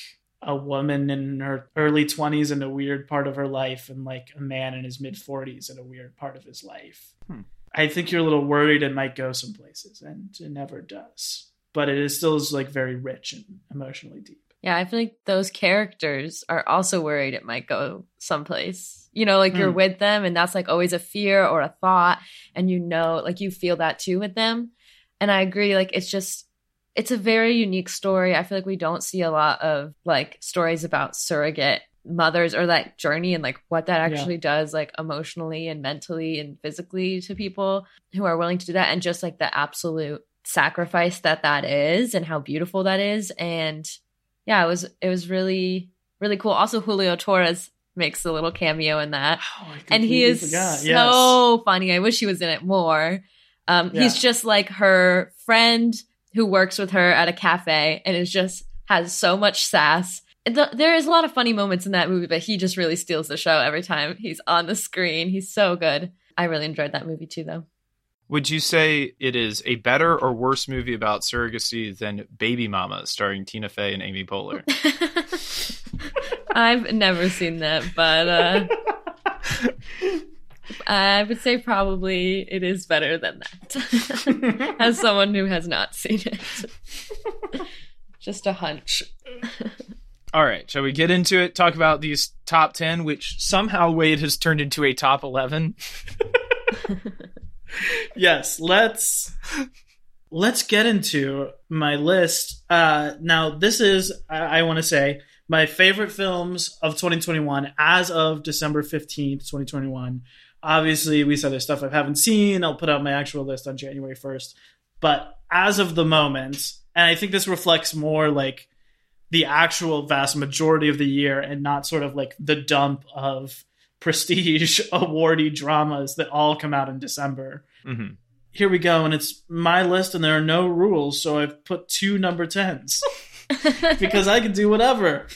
a woman in her early 20s in a weird part of her life and like a man in his mid 40s in a weird part of his life. Hmm. I think you're a little worried it might go some places, and it never does. but it is still is like very rich and emotionally deep. Yeah, I feel like those characters are also worried it might go someplace. You know, like you're Mm. with them and that's like always a fear or a thought and you know, like you feel that too with them. And I agree like it's just it's a very unique story. I feel like we don't see a lot of like stories about surrogate mothers or that journey and like what that Yeah. actually does like emotionally and mentally and physically to people who are willing to do that and just like the absolute sacrifice that that is and how beautiful that is and yeah it was it was really really cool. Also julio torres makes a little cameo in that. Oh, I and he is forgot. so funny. I wish he was in it more. Um Yeah. he's just like her friend who works with her at a cafe and is just has so much sass. The, there is a lot of funny moments in that movie but he just really steals the show every time he's on the screen. He's so good. I really enjoyed that movie too though Would you say it is a better or worse movie about surrogacy than Baby Mama, starring Tina Fey and Amy Poehler? I've never seen that, but uh, I would say probably it is better than that. As someone who has not seen it, just a hunch. All right, shall we get into it? Talk about these top 10, which somehow Wade has turned into a top 11. yes, let's let's get into my list. Uh, now, this is I, I want to say my favorite films of 2021 as of December 15th, 2021. Obviously, we said there's stuff I haven't seen. I'll put out my actual list on January 1st. But as of the moment, and I think this reflects more like the actual vast majority of the year and not sort of like the dump of prestige awardee dramas that all come out in December hmm here we go, and it's my list, and there are no rules, so I've put two number tens because I can do whatever.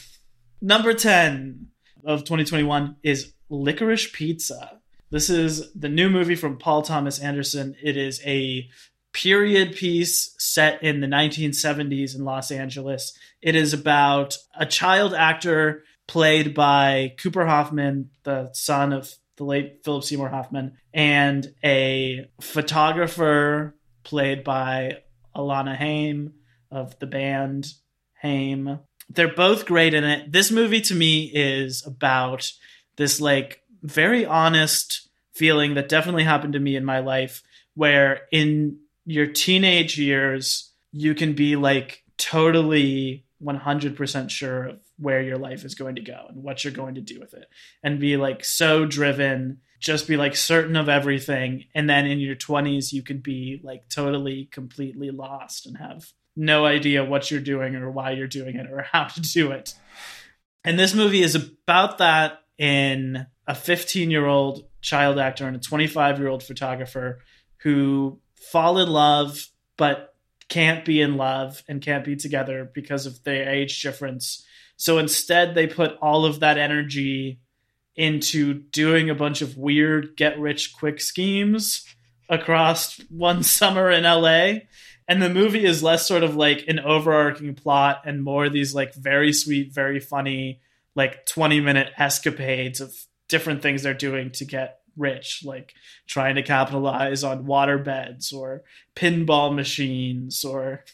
Number 10 of 2021 is Licorice Pizza. This is the new movie from Paul Thomas Anderson. It is a period piece set in the 1970s in Los Angeles. It is about a child actor played by Cooper Hoffman, the son of the late Philip Seymour Hoffman, and a photographer played by Alana Haim of the band Haim. They're both great in it. This movie to me is about this like very honest feeling that definitely happened to me in my life where in your teenage years you can be like totally 100% sure of where your life is going to go and what you're going to do with it and be like so driven just be like certain of everything and then in your 20s you could be like totally completely lost and have no idea what you're doing or why you're doing it or how to do it and this movie is about that in a 15 year old child actor and a 25 year old photographer who fall in love but can't be in love and can't be together because of their age difference. So instead, they put all of that energy into doing a bunch of weird get rich quick schemes across one summer in LA. And the movie is less sort of like an overarching plot and more these like very sweet, very funny, like 20 minute escapades of different things they're doing to get rich, like trying to capitalize on water beds or pinball machines or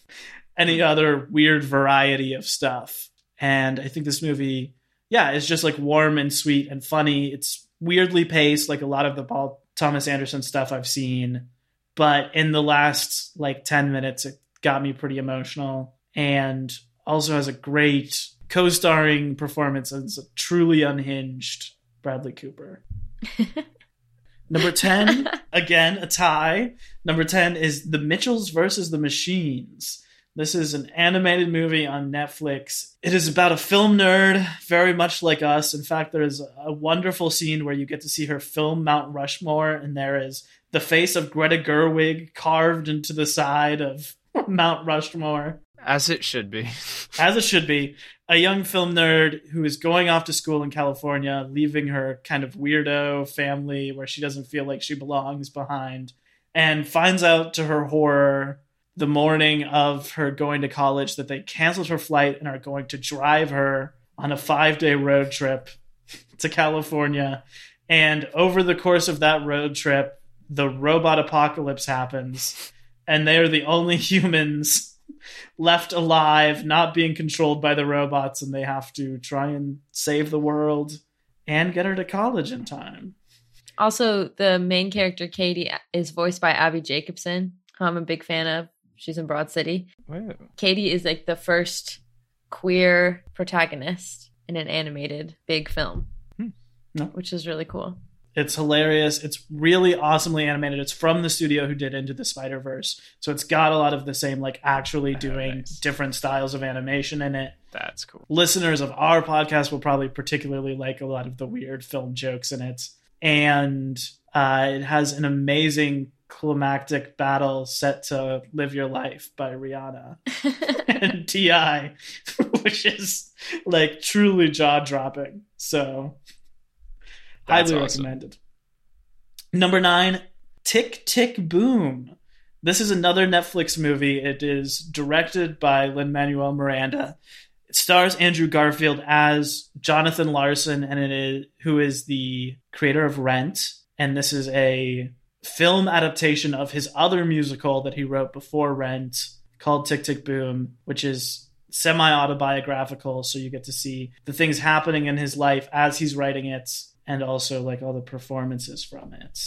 any other weird variety of stuff. And I think this movie, yeah, is just like warm and sweet and funny. It's weirdly paced, like a lot of the Paul Thomas Anderson stuff I've seen. But in the last like 10 minutes, it got me pretty emotional and also has a great co starring performance as a truly unhinged Bradley Cooper. Number 10, again, a tie. Number 10 is The Mitchells versus the Machines. This is an animated movie on Netflix. It is about a film nerd, very much like us. In fact, there is a wonderful scene where you get to see her film Mount Rushmore, and there is the face of Greta Gerwig carved into the side of Mount Rushmore As it should be. as it should be, a young film nerd who is going off to school in California, leaving her kind of weirdo family where she doesn't feel like she belongs behind, and finds out to her horror the morning of her going to college that they canceled her flight and are going to drive her on a five day road trip to California. And over the course of that road trip, the robot apocalypse happens, and they are the only humans left alive, not being controlled by the robots, and they have to try and save the world and get her to college in time. Also, the main character, Katie, is voiced by Abbi Jacobson, who I'm a big fan of. She's in Broad City. Whoa. Katie is like the first queer protagonist in an animated big film, Hmm. No. which is really cool. It's hilarious. It's really awesomely animated. It's from the studio who did Into the Spider Verse, so it's got a lot of the same like actually Oh, doing nice. different styles of animation in it. That's cool. listeners of our podcast will probably particularly like a lot of the weird film jokes in it. And uh, it has an amazing climactic battle set to Live Your Life by Rihanna and T.I., which is like truly jaw dropping. So, That's highly awesome. recommended. Number nine, Tick Tick Boom. This is another Netflix movie. It is directed by Lin Manuel Miranda. It stars Andrew Garfield as Jonathan Larson, and it is who is the creator of Rent. And this is a film adaptation of his other musical that he wrote before Rent called Tick Tick Boom, which is semi autobiographical. So you get to see the things happening in his life as he's writing it, and also like all the performances from it.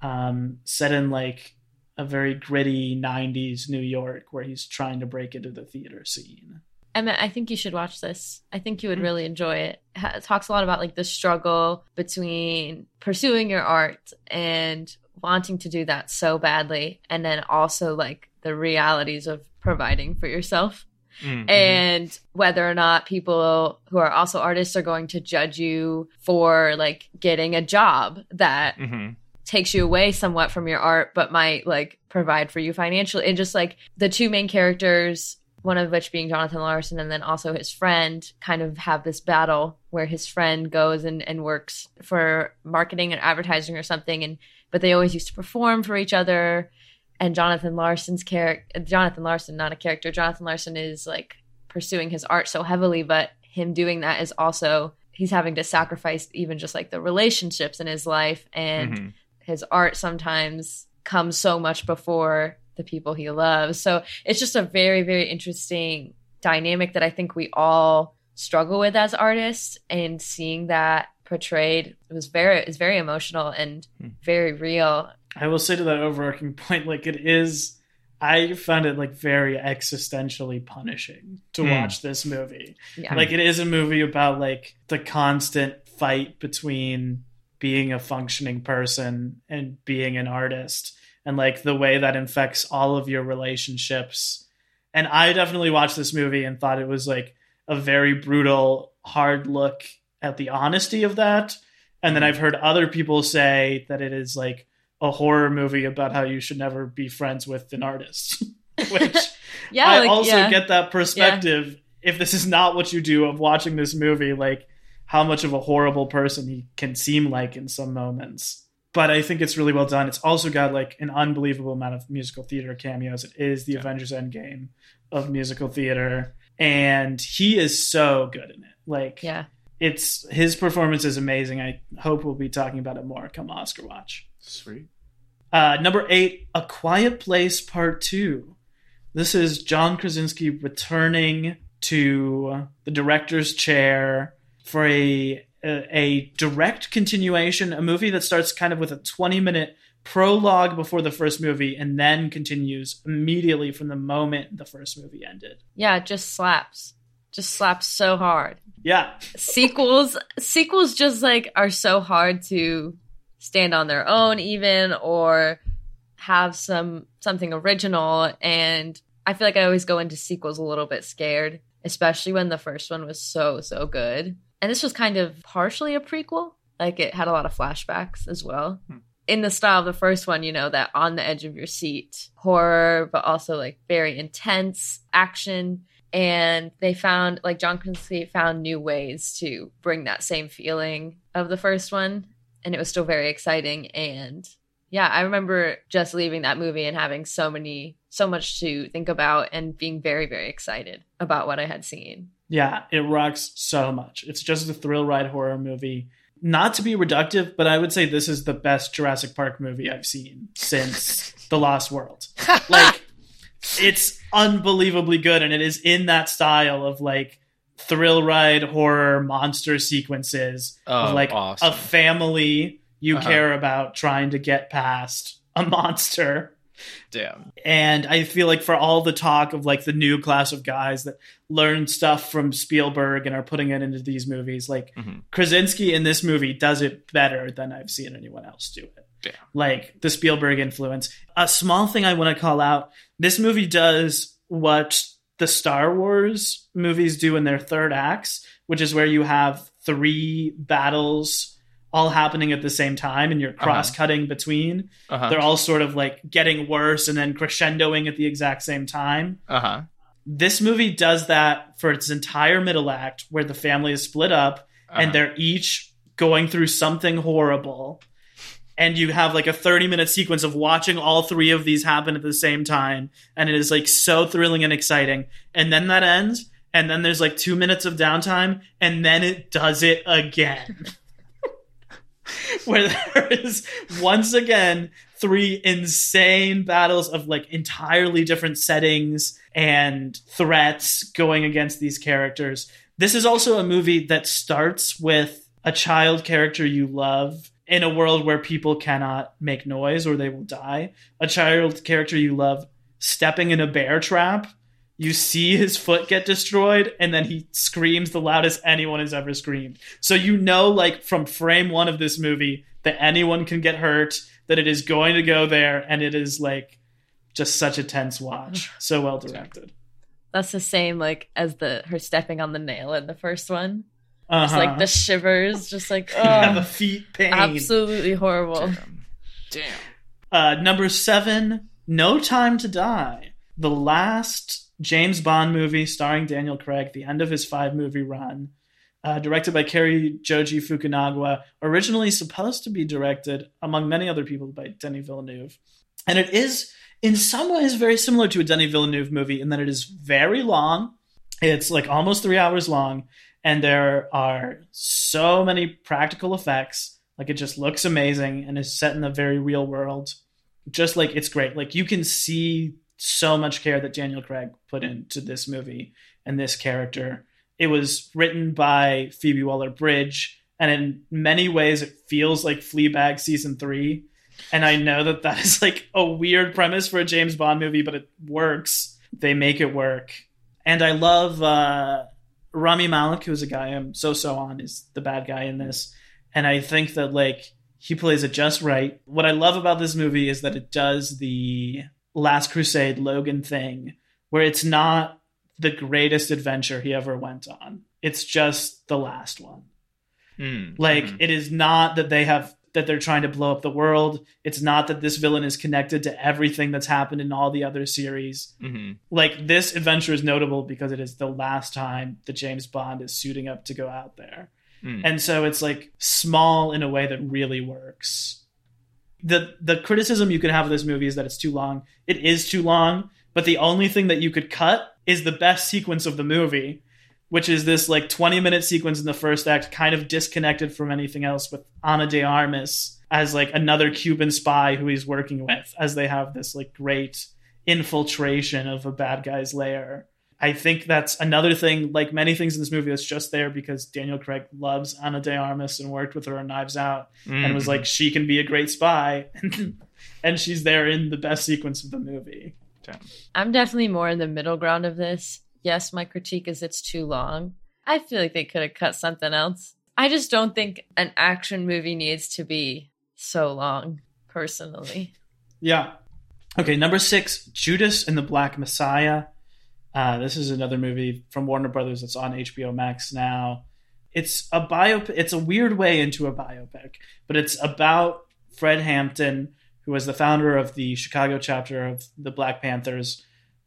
Um, set in like a very gritty 90s New York where he's trying to break into the theater scene. Emma, I think you should watch this. I think you would Mm. really enjoy. It it talks a lot about like the struggle between pursuing your art and wanting to do that so badly, and then also like the realities of providing for yourself Mhm. and whether or not people who are also artists are going to judge you for like getting a job that Mhm. takes you away somewhat from your art but might like provide for you financially and just like the two main characters one of which being jonathan larson and then also his friend kind of have this battle where his friend goes and, and works for marketing and advertising or something and but they always used to perform for each other and jonathan larson's character jonathan larson not a character jonathan larson is like pursuing his art so heavily but him doing that is also he's having to sacrifice even just like the relationships in his life and Mhm. his art sometimes comes so much before the people he loves. So it's just a very, very interesting dynamic that I think we all struggle with as artists and seeing that portrayed it was very it's very emotional and Hmm. very real. I will say to that overarching point, like it is, I found it like very existentially punishing to Hmm. watch this movie. Yeah. Like it is a movie about like the constant fight between being a functioning person and being an artist and like the way that infects all of your relationships. And I definitely watched this movie and thought it was like a very brutal, hard look at the honesty of that. And then mm-hmm. I've heard other people say that it is like a horror movie about how you should never be friends with an artist. Which yeah, I like, also yeah. get that perspective. If this is not what you do of watching this movie, like how much of a horrible person he can seem like in some moments. But I think it's really well done. It's also got like an unbelievable amount of musical theater cameos. It is the Yeah. Avengers Endgame of musical theater. And he is so good in it. Like yeah. It's his performance is amazing. I hope we'll be talking about it more come Oscar watch. Sweet. Uh, number eight, A Quiet Place Part Two. This is John Krasinski returning to the director's chair for a, a a direct continuation, a movie that starts kind of with a twenty minute prologue before the first movie, and then continues immediately from the moment the first movie ended. Yeah, it just slaps. Just slaps so hard. Yeah, sequels sequels just like are so hard to stand on their own even or have some something original. And i feel like i always go into sequels a little bit scared especially when the first one was so so good. And this was kind of partially a prequel. Like it had a lot of flashbacks as well. Hmm. in the style of the first one you know that on the edge of your seat horror but also like very intense action and they found like John Krasinski found new ways to bring that same feeling of the first one, and it was still very exciting. And yeah, I remember just leaving that movie and having so many, so much to think about, and being very, very excited about what I had seen. Yeah, it rocks so much. It's just a thrill ride horror movie. Not to be reductive, but I would say this is the best Jurassic Park movie I've seen since The Lost World. Like it's unbelievably good, and it is in that style of like thrill ride horror monster sequences Oh, of like awesome. a family you Uh-huh. care about trying to get past a monster. Damn. And I feel like for all the talk of like the new class of guys that learn stuff from Spielberg and are putting it into these movies, like Mhm. Krasinski in this movie does it better than I've seen anyone else do it. Damn. Like the Spielberg influence. A small thing I want to call out this movie does what the Star Wars movies do in their third acts, which is where you have three battles all happening at the same time and you're cross cutting between Uh they're all sort of like getting worse and then crescendoing at the exact same time. Uh huh. This movie does that for its entire middle act, where the family is split up Uh-huh. and they're each going through something horrible. And you have like a 30 minute sequence of watching all three of these happen at the same time. And it is like so thrilling and exciting. And then that ends. And then there's like two minutes of downtime. And then it does it again. where there is once again three insane battles of like entirely different settings and threats going against these characters. This is also a movie that starts with a child character you love in a world where people cannot make noise or they will die. A child character you love stepping in a bear trap. You see his foot get destroyed, and then he screams the loudest anyone has ever screamed. So you know, like from frame one of this movie, that anyone can get hurt, that it is going to go there, and it is like just such a tense watch. So well directed. That's the same like as the her stepping on the nail in the first one. Uh-huh. It's like the shivers, just like yeah, the oh, feet pain. absolutely horrible. Damn. Damn. Uh, number seven, No Time to Die. The last James Bond movie starring Daniel Craig, the end of his five movie run. Uh, directed by Cary Joji Fukunaga, originally supposed to be directed, among many other people, by Denis Villeneuve. And it is, in some ways, very similar to a Denis Villeneuve movie in that it is very long. It's like almost three hours long, and there are so many practical effects. Like it just looks amazing and is set in a very real world just like it's great. Like you can see so much care that Daniel Craig put into this movie and this character. It was written by Phoebe Waller Bridge, and in many ways, it feels like Fleabag season three. And I know that that is like a weird premise for a James Bond movie, but it works. They make it work. And I love uh, Rami Malek, who's a guy I'm so so on, is the bad guy in this. And I think that like he plays it just right. What I love about this movie is that it does the Last Crusade Logan thing, where it's not the greatest adventure he ever went on. It's just the last one. Mm. Like Mhm. it is not that they have that they're trying to blow up the world. It's not that this villain is connected to everything that's happened in all the other series. Mhm. Like this adventure is notable because it is the last time that James Bond is suiting up to go out there. Mm. And so it's like small in a way that really works. The the criticism you could have of this movie is that it's too long. It is too long, but the only thing that you could cut is the best sequence of the movie, which is this like 20 minute sequence in the first act, kind of disconnected from anything else with Ana de Armas as like another Cuban spy who he's working with as they have this like great infiltration of a bad guy's lair. I think that's another thing, like many things in this movie, that's just there because Daniel Craig loves Ana de Armas and worked with her on Knives Out and was like, she can be a great spy. and she's there in the best sequence of the movie. Damn. I'm definitely more in the middle ground of this. Yes, my critique is it's too long. I feel like they could have cut something else. I just don't think an action movie needs to be so long, personally. Yeah. Okay, number six, Judas and the Black Messiah. Uh, this is another movie from Warner Brothers that's on HBO Max now. It's a biopic. It's a weird way into a biopic, but it's about Fred Hampton, who was the founder of the Chicago chapter of the Black Panthers,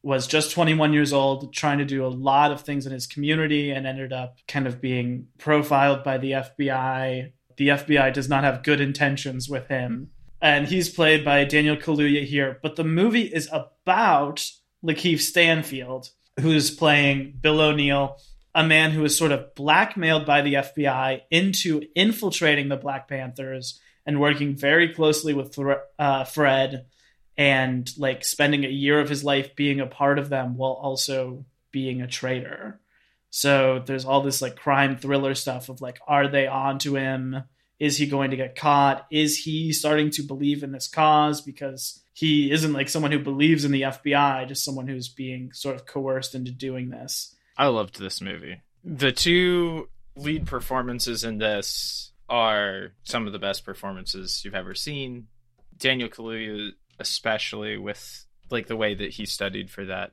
was just 21 years old, trying to do a lot of things in his community, and ended up kind of being profiled by the FBI. The FBI does not have good intentions with him and he's played by Daniel Kaluuya here. But the movie is about Lakeith Stanfield, who's playing Bill O'Neal, a man who is sort of blackmailed by the FBI into infiltrating the Black Panthers and working very closely with uh, Fred and like spending a year of his life being a part of them while also being a traitor. So there's all this like crime thriller stuff of like, are they on to him? Is he going to get caught? Is he starting to believe in this cause because he isn't like someone who believes in the FBI, just someone who's being sort of coerced into doing this. I loved this movie. The two lead performances in this are some of the best performances you've ever seen. Daniel Kaluuya, especially with like the way that he studied for that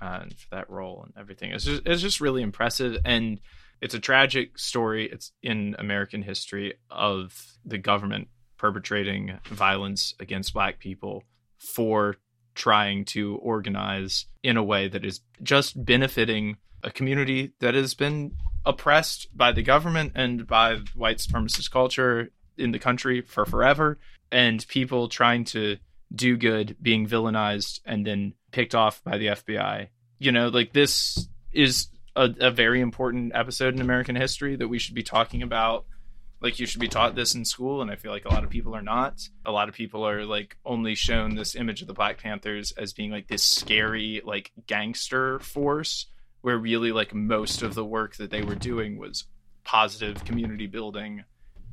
uh, for that role and everything, is just, it's just really impressive. And it's a tragic story. It's in American history of the government perpetrating violence against Black people for trying to organize in a way that is just benefiting a community that has been oppressed by the government and by white supremacist culture in the country for forever and people trying to do good being villainized and then picked off by the FBI. You know, like this is a, a very important episode in American history that we should be talking about. Like you should be taught this in school and i feel like a lot of people are not. A lot of people are like only shown this image of the black panthers as being like this scary like gangster force where really like most of the work that they were doing was positive community building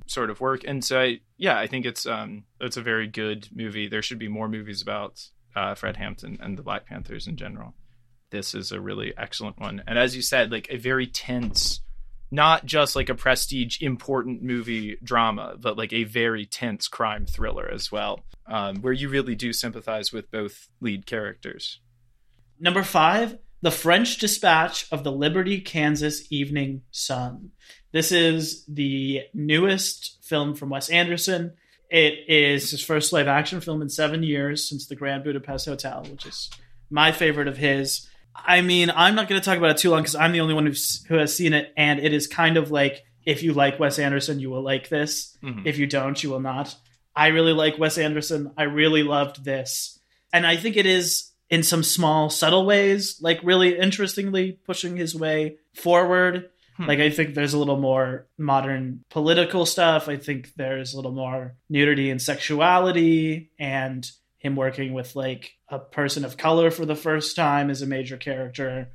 sort of work. And so I, yeah i think it's um it's a very good movie. There should be more movies about uh, fred hampton and the black panthers in general. This is a really excellent one. And as you said like a very tense not just like a prestige important movie drama, but like a very tense crime thriller as well, um, where you really do sympathize with both lead characters. Number five, The French Dispatch of the Liberty, Kansas Evening Sun. This is the newest film from Wes Anderson. It is his first live action film in seven years since The Grand Budapest Hotel, which is my favorite of his. I mean, I'm not going to talk about it too long because I'm the only one who's, who has seen it, and it is kind of like if you like Wes Anderson, you will like this. Mm-hmm. If you don't, you will not. I really like Wes Anderson. I really loved this, and I think it is in some small, subtle ways, like really interestingly pushing his way forward. Hmm. Like I think there's a little more modern political stuff. I think there's a little more nudity and sexuality and him working with like a person of color for the first time as a major character,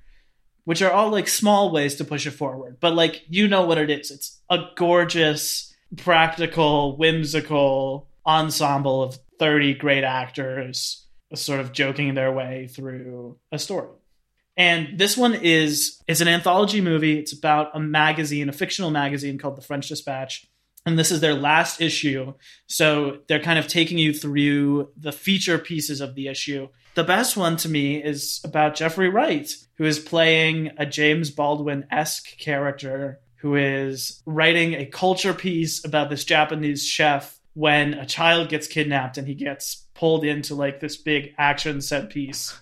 which are all like small ways to push it forward. But like you know what it is. It's a gorgeous, practical, whimsical ensemble of 30 great actors sort of joking their way through a story. And this one is is an anthology movie. It's about a magazine, a fictional magazine called The French Dispatch and this is their last issue. So they're kind of taking you through the feature pieces of the issue. The best one to me is about Jeffrey Wright, who is playing a James Baldwin esque character who is writing a culture piece about this Japanese chef when a child gets kidnapped and he gets pulled into like this big action set piece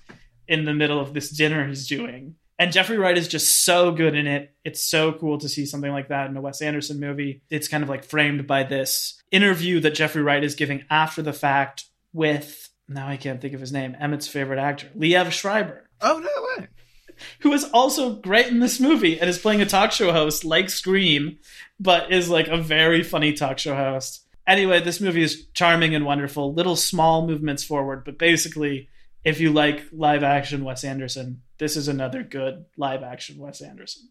in the middle of this dinner he's doing. And Jeffrey Wright is just so good in it. It's so cool to see something like that in a Wes Anderson movie. It's kind of like framed by this interview that Jeffrey Wright is giving after the fact with, now I can't think of his name, Emmett's favorite actor, Liev Schreiber. Oh, no way. Who is also great in this movie and is playing a talk show host like Scream, but is like a very funny talk show host. Anyway, this movie is charming and wonderful. Little small movements forward, but basically, if you like live action Wes Anderson, this is another good live action Wes Anderson.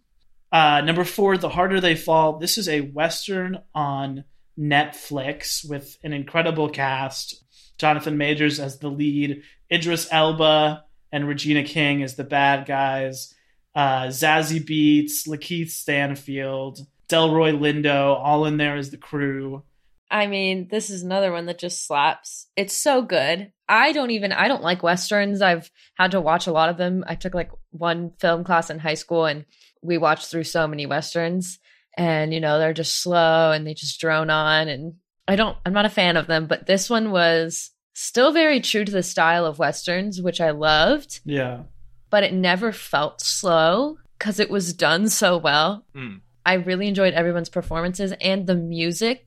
Uh, number four, The Harder They Fall. This is a Western on Netflix with an incredible cast. Jonathan Majors as the lead, Idris Elba and Regina King as the bad guys, uh, Zazie Beetz, Lakeith Stanfield, Delroy Lindo, all in there as the crew. I mean, this is another one that just slaps. It's so good. I don't even I don't like westerns. I've had to watch a lot of them. I took like one film class in high school and we watched through so many westerns and you know, they're just slow and they just drone on and I don't I'm not a fan of them, but this one was still very true to the style of westerns, which I loved. Yeah. But it never felt slow cuz it was done so well. Mm. I really enjoyed everyone's performances and the music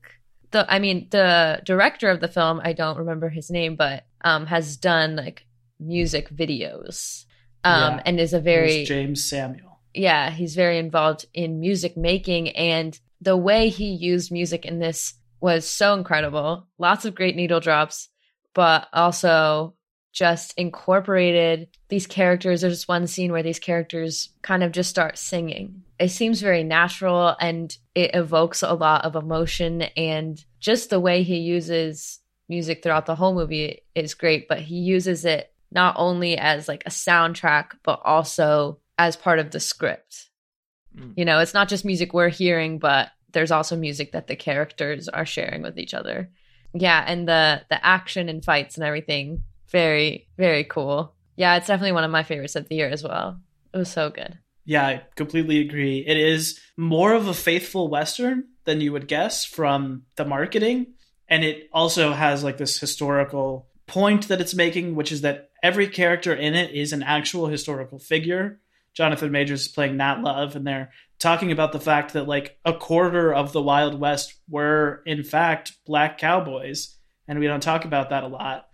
the I mean the director of the film, I don't remember his name, but um has done like music videos. Um yeah. and is a very Jeymes Samuel. Yeah, he's very involved in music making and the way he used music in this was so incredible. Lots of great needle drops, but also just incorporated these characters. There's one scene where these characters kind of just start singing. It seems very natural and it evokes a lot of emotion and just the way he uses music throughout the whole movie is great, but he uses it not only as like a soundtrack, but also as part of the script. Mm. You know, it's not just music we're hearing, but there's also music that the characters are sharing with each other. Yeah, and the the action and fights and everything very, very cool. Yeah, it's definitely one of my favorites of the year as well. It was so good. Yeah, I completely agree. It is more of a faithful Western than you would guess from the marketing. And it also has like this historical point that it's making, which is that every character in it is an actual historical figure. Jonathan Majors is playing Nat Love, and they're talking about the fact that like a quarter of the Wild West were in fact black cowboys. And we don't talk about that a lot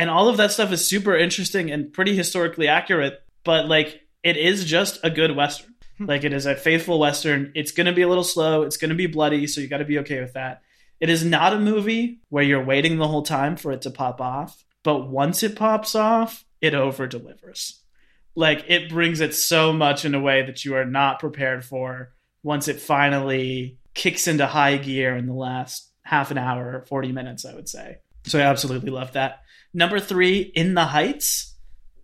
and all of that stuff is super interesting and pretty historically accurate but like it is just a good western. Hmm. like it is a faithful western. It's going to be a little slow. It's going to be bloody so you got to be okay with that. It is not a movie where you're waiting the whole time for it to pop off but once it pops off it over delivers like it brings it so much in a way that you are not prepared for once it finally kicks into high gear in the last half an hour or 40 minutes i would say. So i absolutely love that Number three, In the Heights.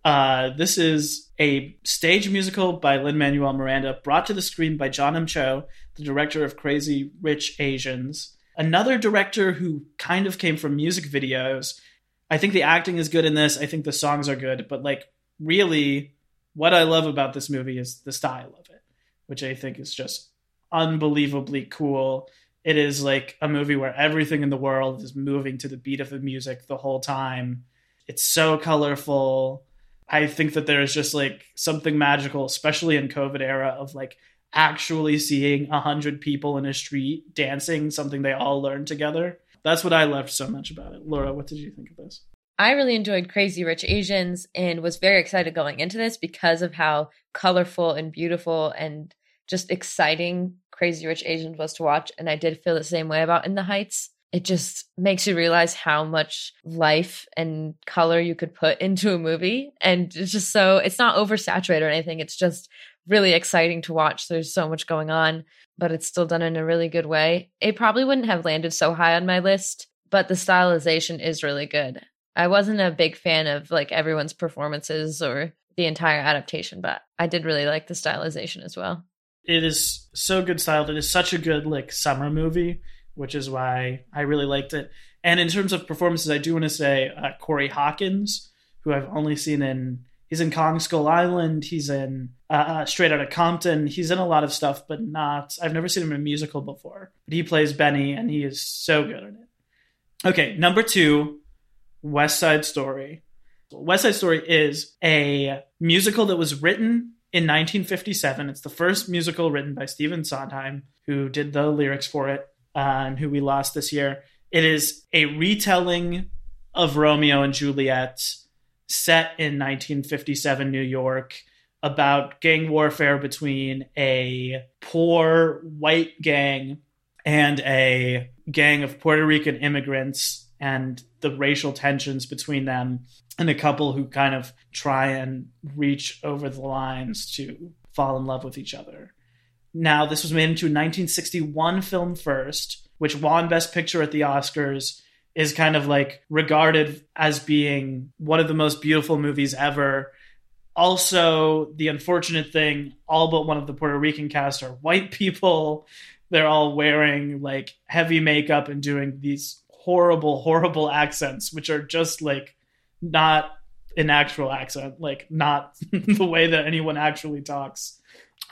Uh, this is a stage musical by Lin Manuel Miranda, brought to the screen by Jon M. Chu, the director of Crazy Rich Asians. Another director who kind of came from music videos. I think the acting is good in this. I think the songs are good, but like really, what I love about this movie is the style of it, which I think is just unbelievably cool. It is like a movie where everything in the world is moving to the beat of the music the whole time. It's so colorful. I think that there is just like something magical, especially in COVID era, of like actually seeing a hundred people in a street dancing, something they all learned together. That's what I loved so much about it. Laura, what did you think of this? I really enjoyed Crazy Rich Asians and was very excited going into this because of how colorful and beautiful and just exciting Crazy Rich Asians was to watch. And I did feel the same way about In the Heights. It just makes you realize how much life and color you could put into a movie. And it's just so, it's not oversaturated or anything. It's just really exciting to watch. There's so much going on, but it's still done in a really good way. It probably wouldn't have landed so high on my list, but the stylization is really good. I wasn't a big fan of like everyone's performances or the entire adaptation, but I did really like the stylization as well it is so good styled. It is such a good like summer movie, which is why I really liked it. And in terms of performances, I do want to say uh, Corey Hawkins, who I've only seen in he's in Kong Skull Island, he's in uh, uh, Straight Outta Compton, he's in a lot of stuff, but not I've never seen him in a musical before. But he plays Benny, and he is so good in it. Okay, number two, West Side Story. West Side Story is a musical that was written in 1957. It's the first musical written by Stephen Sondheim, who did the lyrics for it uh, and who we lost this year. It is a retelling of Romeo and Juliet set in 1957 New York about gang warfare between a poor white gang and a gang of Puerto Rican immigrants and the racial tensions between them and a couple who kind of try and reach over the lines to fall in love with each other. Now, this was made into a 1961 film first, which won Best Picture at the Oscars, is kind of like regarded as being one of the most beautiful movies ever. Also, the unfortunate thing, all but one of the Puerto Rican cast are white people. They're all wearing like heavy makeup and doing these horrible, horrible accents, which are just like not an actual accent, like not the way that anyone actually talks.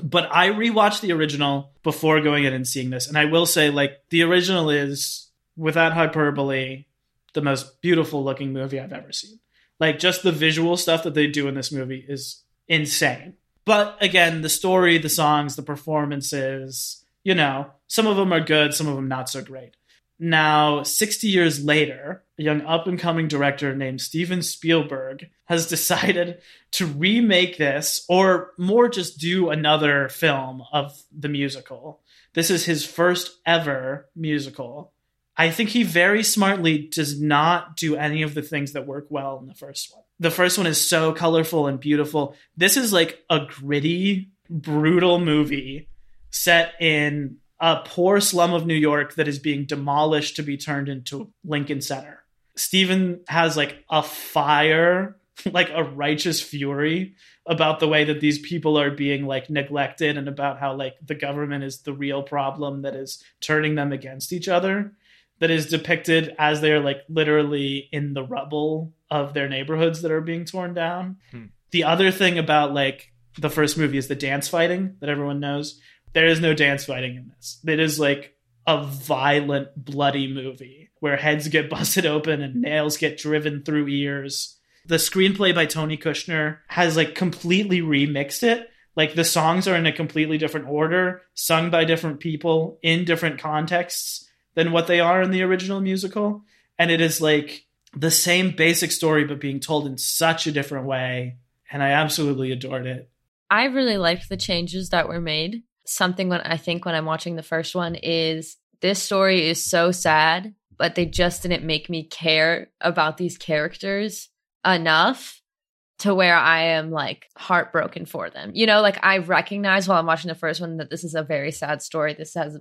But I rewatched the original before going in and seeing this, and I will say, like, the original is, without hyperbole, the most beautiful looking movie I've ever seen. Like, just the visual stuff that they do in this movie is insane. But again, the story, the songs, the performances, you know, some of them are good, some of them not so great. Now, 60 years later, a young up and coming director named Steven Spielberg has decided to remake this, or more just do another film of the musical. This is his first ever musical, I think he very smartly does not do any of the things that work well in the first one. The first one is so colorful and beautiful. This is like a gritty, brutal movie set in a poor slum of New York that is being demolished to be turned into Lincoln Center. Stephen has like a fire, like a righteous fury about the way that these people are being like neglected and about how like the government is the real problem that is turning them against each other that is depicted as they're like literally in the rubble of their neighborhoods that are being torn down. Hmm. The other thing about like the first movie is the dance fighting that everyone knows. There is no dance fighting in this. It is like a violent, bloody movie where heads get busted open and nails get driven through ears. The screenplay by Tony Kushner has like completely remixed it. Like the songs are in a completely different order, sung by different people in different contexts than what they are in the original musical. And it is like the same basic story, but being told in such a different way. And I absolutely adored it. I really liked the changes that were made. Something when I think when I'm watching the first one is this story is so sad, but they just didn't make me care about these characters enough to where I am like heartbroken for them. You know, like I recognize while I'm watching the first one that this is a very sad story. This has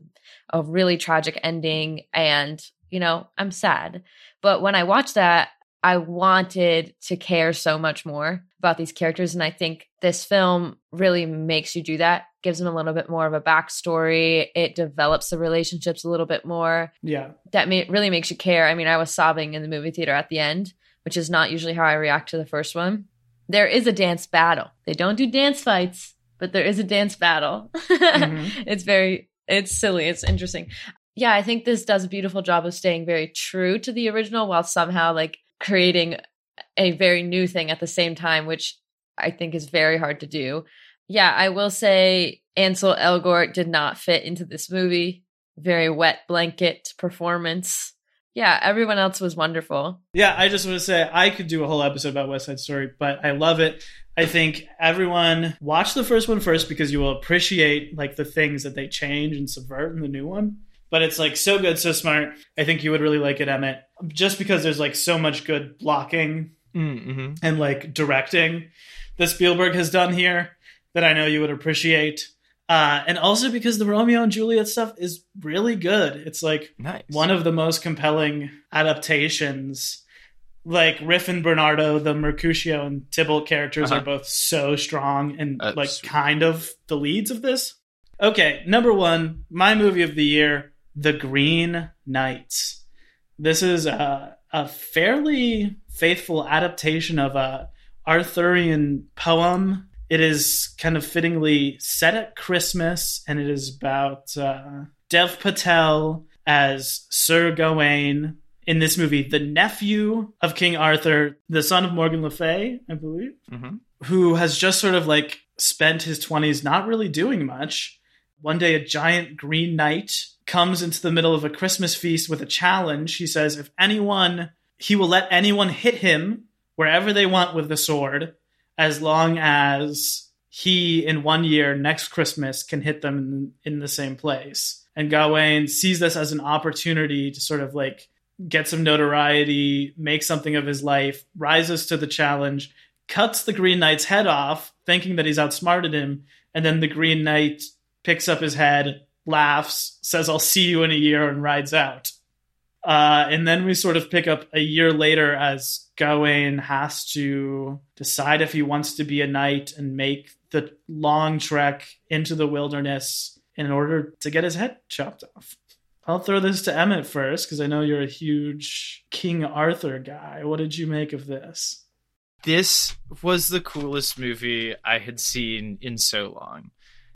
a really tragic ending and, you know, I'm sad. But when I watched that, I wanted to care so much more about these characters. And I think this film really makes you do that, gives them a little bit more of a backstory. It develops the relationships a little bit more. Yeah. That really makes you care. I mean, I was sobbing in the movie theater at the end, which is not usually how I react to the first one. There is a dance battle. They don't do dance fights, but there is a dance battle. Mhm. It's very, it's silly. It's interesting. Yeah, I think this does a beautiful job of staying very true to the original while somehow like creating a very new thing at the same time, which I think is very hard to do. Yeah, I will say Ansel Elgort did not fit into this movie. Very wet blanket performance. Yeah, everyone else was wonderful. Yeah, I just want to say I could do a whole episode about West Side Story, but I love it. I think everyone watch the first one first because you will appreciate like the things that they change and subvert in the new one. But it's like so good, so smart. I think you would really like it, Emmett, just because there's like so much good blocking Mm-hmm. and like directing that Spielberg has done here that I know you would appreciate. Uh, and also because the Romeo and Juliet stuff is really good. It's like Nice. one of the most compelling adaptations. Like Riff and Bernardo, the Mercutio and Tybalt characters Uh-huh. are both so strong and Uh, like sweet. kind of the leads of this. Okay, number one, my movie of the year, The Green Knights. This is a, a fairly faithful adaptation of a Arthurian poem. It is kind of fittingly set at Christmas, and it is about uh, Dev Patel as Sir Gawain in this movie, the nephew of King Arthur, the son of Morgan Le Fay, I believe Mhm. who has just sort of like spent his 20s not really doing much. One day, a giant green knight comes into the middle of a Christmas feast with a challenge. He says, if anyone, he will let anyone hit him wherever they want with the sword, as long as he, in one year, next Christmas, can hit them in, in the same place. And Gawain sees this as an opportunity to sort of like get some notoriety, make something of his life, rises to the challenge, cuts the Green Knight's head off, thinking that he's outsmarted him, and then the Green Knight picks up his head, laughs, says, I'll see you in a year, and rides out. Uh, and then we sort of pick up a year later as Gawain has to decide if he wants to be a knight and make the long trek into the wilderness in order to get his head chopped off. I'll throw this to Emmett first because I know you're a huge King Arthur guy. What did you make of this? This was the coolest movie I had seen in so long.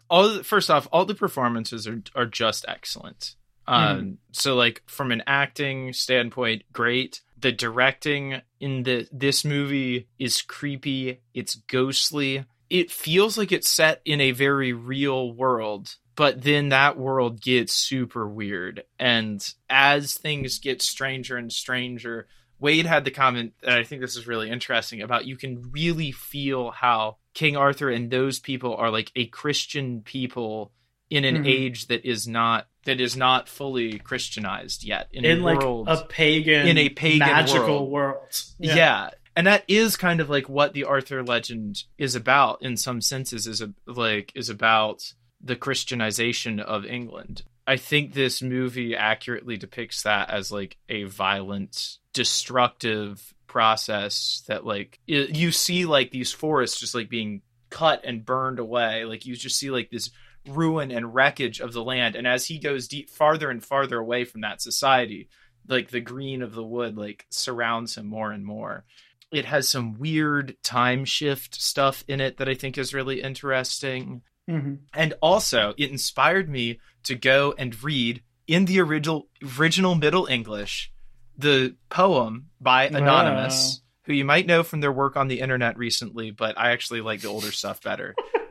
All first off, all the performances are are just excellent. Um, so like from an acting standpoint, great. The directing in the this movie is creepy. It's ghostly. It feels like it's set in a very real world, but then that world gets super weird. And as things get stranger and stranger, Wade had the comment that I think this is really interesting about you can really feel how King Arthur and those people are like a Christian people in an Mhm. age that is not that is not fully Christianized yet in, in a like world a pagan, in a pagan magical world. world. yeah. and that is kind of like what the arthur legend is about in some senses is a, like is about the christianization of england i think this movie accurately depicts that as like a violent destructive process that like i you see like these forests just like being cut and burned away like you just see like this ruin and wreckage of the land. And as he goes deep farther and farther away from that society like the green of the wood like surrounds him more and more. It has some weird time shift stuff in it that i think is really interesting. Hmm and also it inspired me to go and read in the original original middle english the poem by anonymous who you might know from their work on the internet recently but i actually like the older stuff better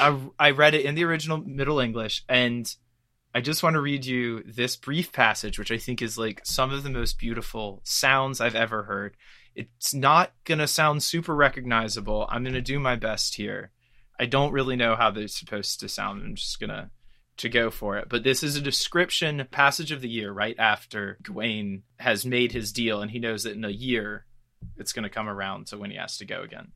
I, I read it in the original middle english and i just want to read you this brief passage which i think is like some of the most beautiful sounds i've ever heard. It's not going to sound super recognizable. I'm going to do my best here. I don't really know how they're supposed to sound. I'm just going to to go for it. But this is a description passage of the year right after gawain has made his deal and he knows that in a year it's going to come around to when he has to go again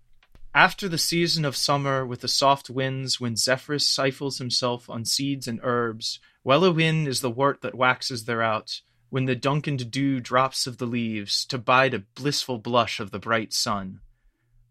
after the season of summer, with the soft winds, when Zephyrus stifles himself on seeds and herbs, well a win is the wort that waxes thereout, when the dunkened dew drops of the leaves, to bide a blissful blush of the bright sun.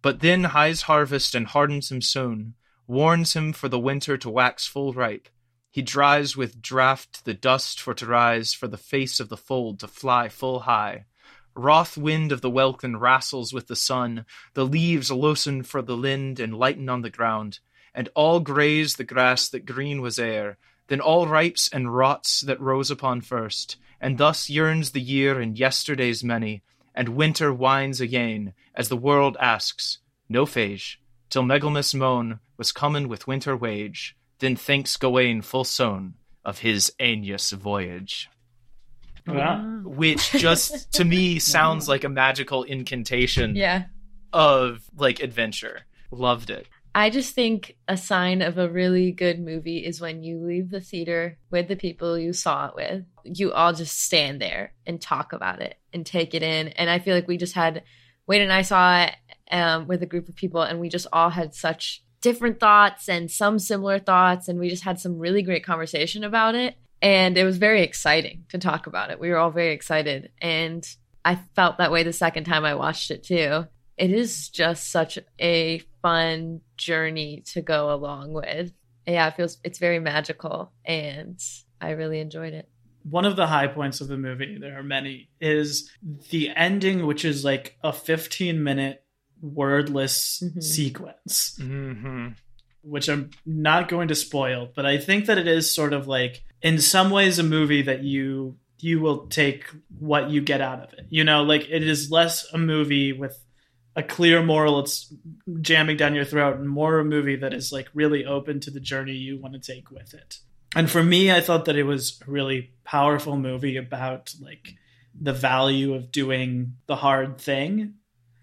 But then highs harvest and hardens him sown, warns him for the winter to wax full ripe. He dries with draught the dust for to rise, for the face of the fold to fly full high. Wroth wind of the welkin wrastles with the sun, the leaves loosen for the lind and lighten on the ground, and all graze the grass that green was ere, then all ripes and rots that rose upon first, and thus yearns the year in yesterday's many, and winter winds again, as the world asks, no phage, till Megalmus moan was comin with winter wage, then thinks Gawain full sown of his Aeneas voyage Wow. which just to me sounds like a magical incantation Yeah. of like adventure. Loved it. I just think a sign of a really good movie is when you leave the theater with the people you saw it with. You all just stand there and talk about it and take it in. And I feel like we just had Wade and I saw it um, with a group of people, and we just all had such different thoughts and some similar thoughts, and we just had some really great conversation about it. And it was very exciting to talk about it. We were all very excited, and I felt that way the second time I watched it too it is just such a fun journey to go along with. Yeah, it feels it's very magical and I really enjoyed it. One of the high points of the movie, there are many, is the ending, which is like a 15 minute wordless Mhm. sequence, Mm-hmm. which I'm not going to spoil, but I think that it is sort of like, in some ways, a movie that you you will take what you get out of it. You know, like it is less a movie with a clear moral it's jamming down your throat and more a movie that is like really open to the journey you want to take with it. And for me, I thought that it was a really powerful movie about like the value of doing the hard thing.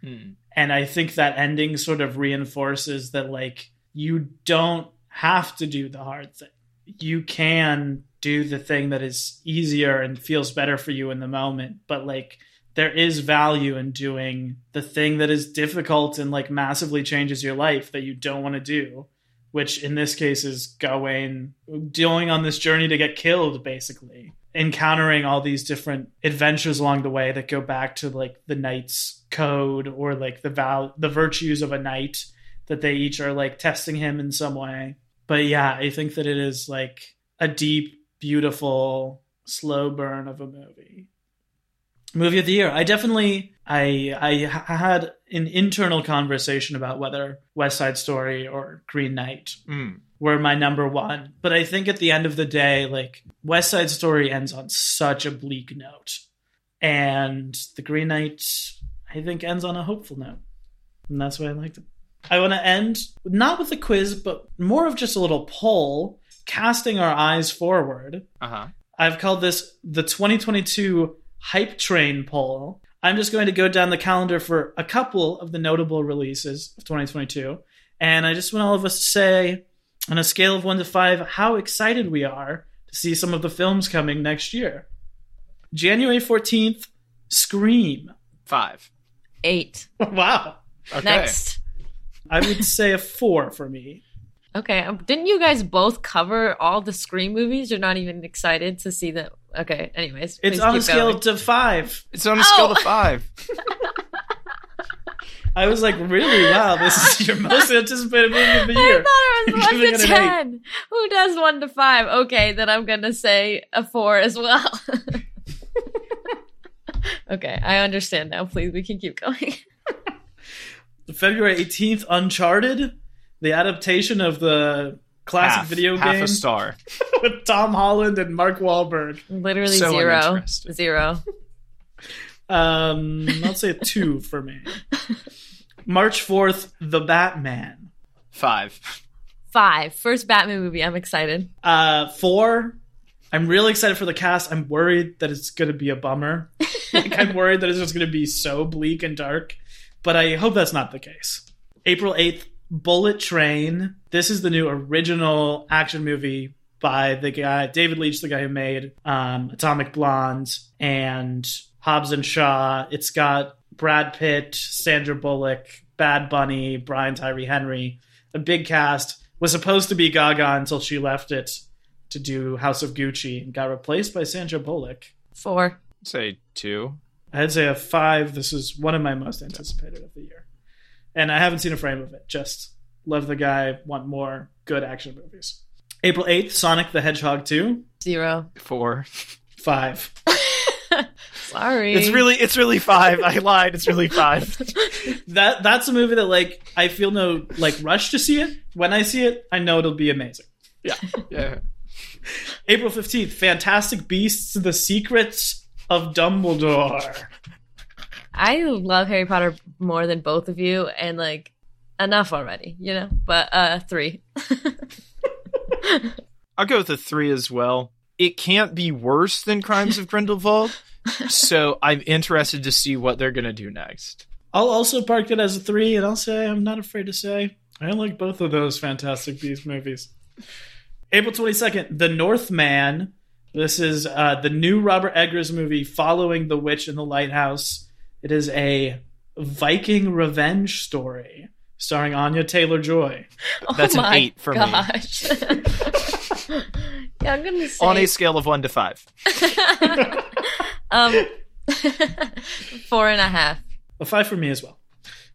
Hmm. And I think that ending sort of reinforces that like you don't have to do the hard thing. You can do the thing that is easier and feels better for you in the moment, but like there is value in doing the thing that is difficult and like massively changes your life that you don't want to do, which in this case is Gawain going on this journey to get killed, basically. Encountering all these different adventures along the way that go back to like the knight's code or like the val the virtues of a knight that they each are like testing him in some way. But yeah, I think that it is like a deep, beautiful, slow burn of a movie movie of the year. I definitely I I had an internal conversation about whether West Side Story or Green Knight Mm. were my number one, but I think at the end of the day, like West Side Story ends on such a bleak note, and the Green Knight I think ends on a hopeful note, and that's why I liked it. I want to end not with a quiz, but more of just a little poll, casting our eyes forward. Uh huh. I've called this the 2022 Hype Train poll. I'm just going to go down the calendar for a couple of the notable releases of 2022. And I just want all of us to say, on a scale of one to five, how excited we are to see some of the films coming next year. January 14th, Scream. Five. Eight. wow. Okay. Next. I would say a four for me. Okay. Um, didn't you guys both cover all the Scream movies? You're not even excited to see them. Okay. Anyways, It's on a scale going. to five. It's on a scale Oh! to five. I was like, really? Wow, this is your most anticipated movie of the year. I thought it was Giving one it to an eight. ten. Who does one to five? Okay, then I'm gonna say a four as well. okay, I understand now. Please, we can keep going. February 18th, Uncharted, the adaptation of the classic half, video game. half a star. with Tom Holland and Mark Wahlberg. Literally So zero, uninterested. zero. Um, I'll say a two for me. March 4th, The Batman. Five. Five. First Batman movie. I'm excited. Uh, four, I'm really excited for the cast. I'm worried that it's going to be a bummer. like, I'm worried that it's just going to be so bleak and dark, but I hope that's not the case. April 8th, Bullet Train. This is the new original action movie by the guy, David Leitch, the guy who made um, Atomic Blonde and Hobbs and Shaw. It's got Brad Pitt, Sandra Bullock, Bad Bunny, Brian Tyree Henry, a big cast. Was supposed to be Gaga until she left it to do House of Gucci and got replaced by Sandra Bullock. Four. Say two. I'd say a five. This is one of my most anticipated of the year. And I haven't seen a frame of it. Just love the guy, want more good action movies. April 8th, Sonic the Hedgehog 2. Zero. Four. Five. Sorry. It's really it's really five. I lied. It's really five. That that's a movie that like I feel no like rush to see it. When I see it, I know it'll be amazing. Yeah. Yeah. April 15th, Fantastic Beasts: The Secrets of Dumbledore. I love Harry Potter more than both of you, and like enough already, you know. But uh, three. I'll go with a three as well. It can't be worse than Crimes of Grindelwald, so I'm interested to see what they're gonna do next. I'll also park it as a three, and I'll say I'm not afraid to say I like both of those Fantastic Beasts movies. April 22nd, The Northman. This is uh, the new Robert Eggers movie following The Witch in the Lighthouse. It is a Viking revenge story starring Anya Taylor Joy. That's oh an eight for me. yeah, I'm gonna say On a scale of one to five. um four and a half. A five for me as well.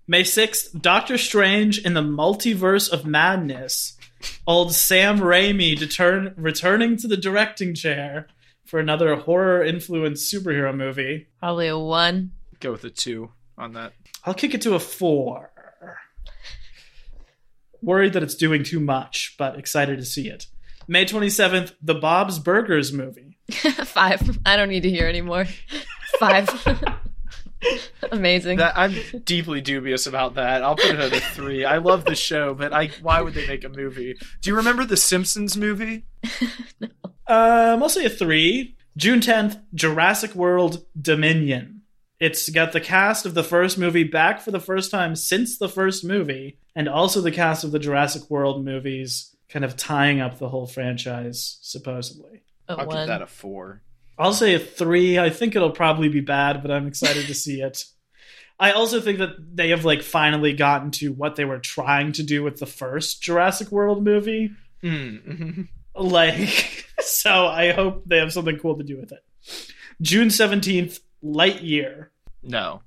May 6th, Doctor Strange in the Multiverse of Madness. Old Sam Raimi deturn, returning to the directing chair for another horror influenced superhero movie. Probably a one. Go with a two on that. I'll kick it to a four. Worried that it's doing too much, but excited to see it. May 27th, the Bob's Burgers movie. Five. I don't need to hear anymore. Five. Amazing. That I'm deeply dubious about that. I'll put it at a three. I love the show, but I why would they make a movie? Do you remember the Simpsons movie? Um, I'll say a three. June 10th, Jurassic World Dominion. It's got the cast of the first movie back for the first time since the first movie, and also the cast of the Jurassic World movies, kind of tying up the whole franchise, supposedly. a I'll one. give that a four. I'll say a three. I think it'll probably be bad, but I'm excited to see it. I also think that they have like finally gotten to what they were trying to do with the first Jurassic World movie. Mm. Like, so I hope they have something cool to do with it. June 17th, Lightyear. No.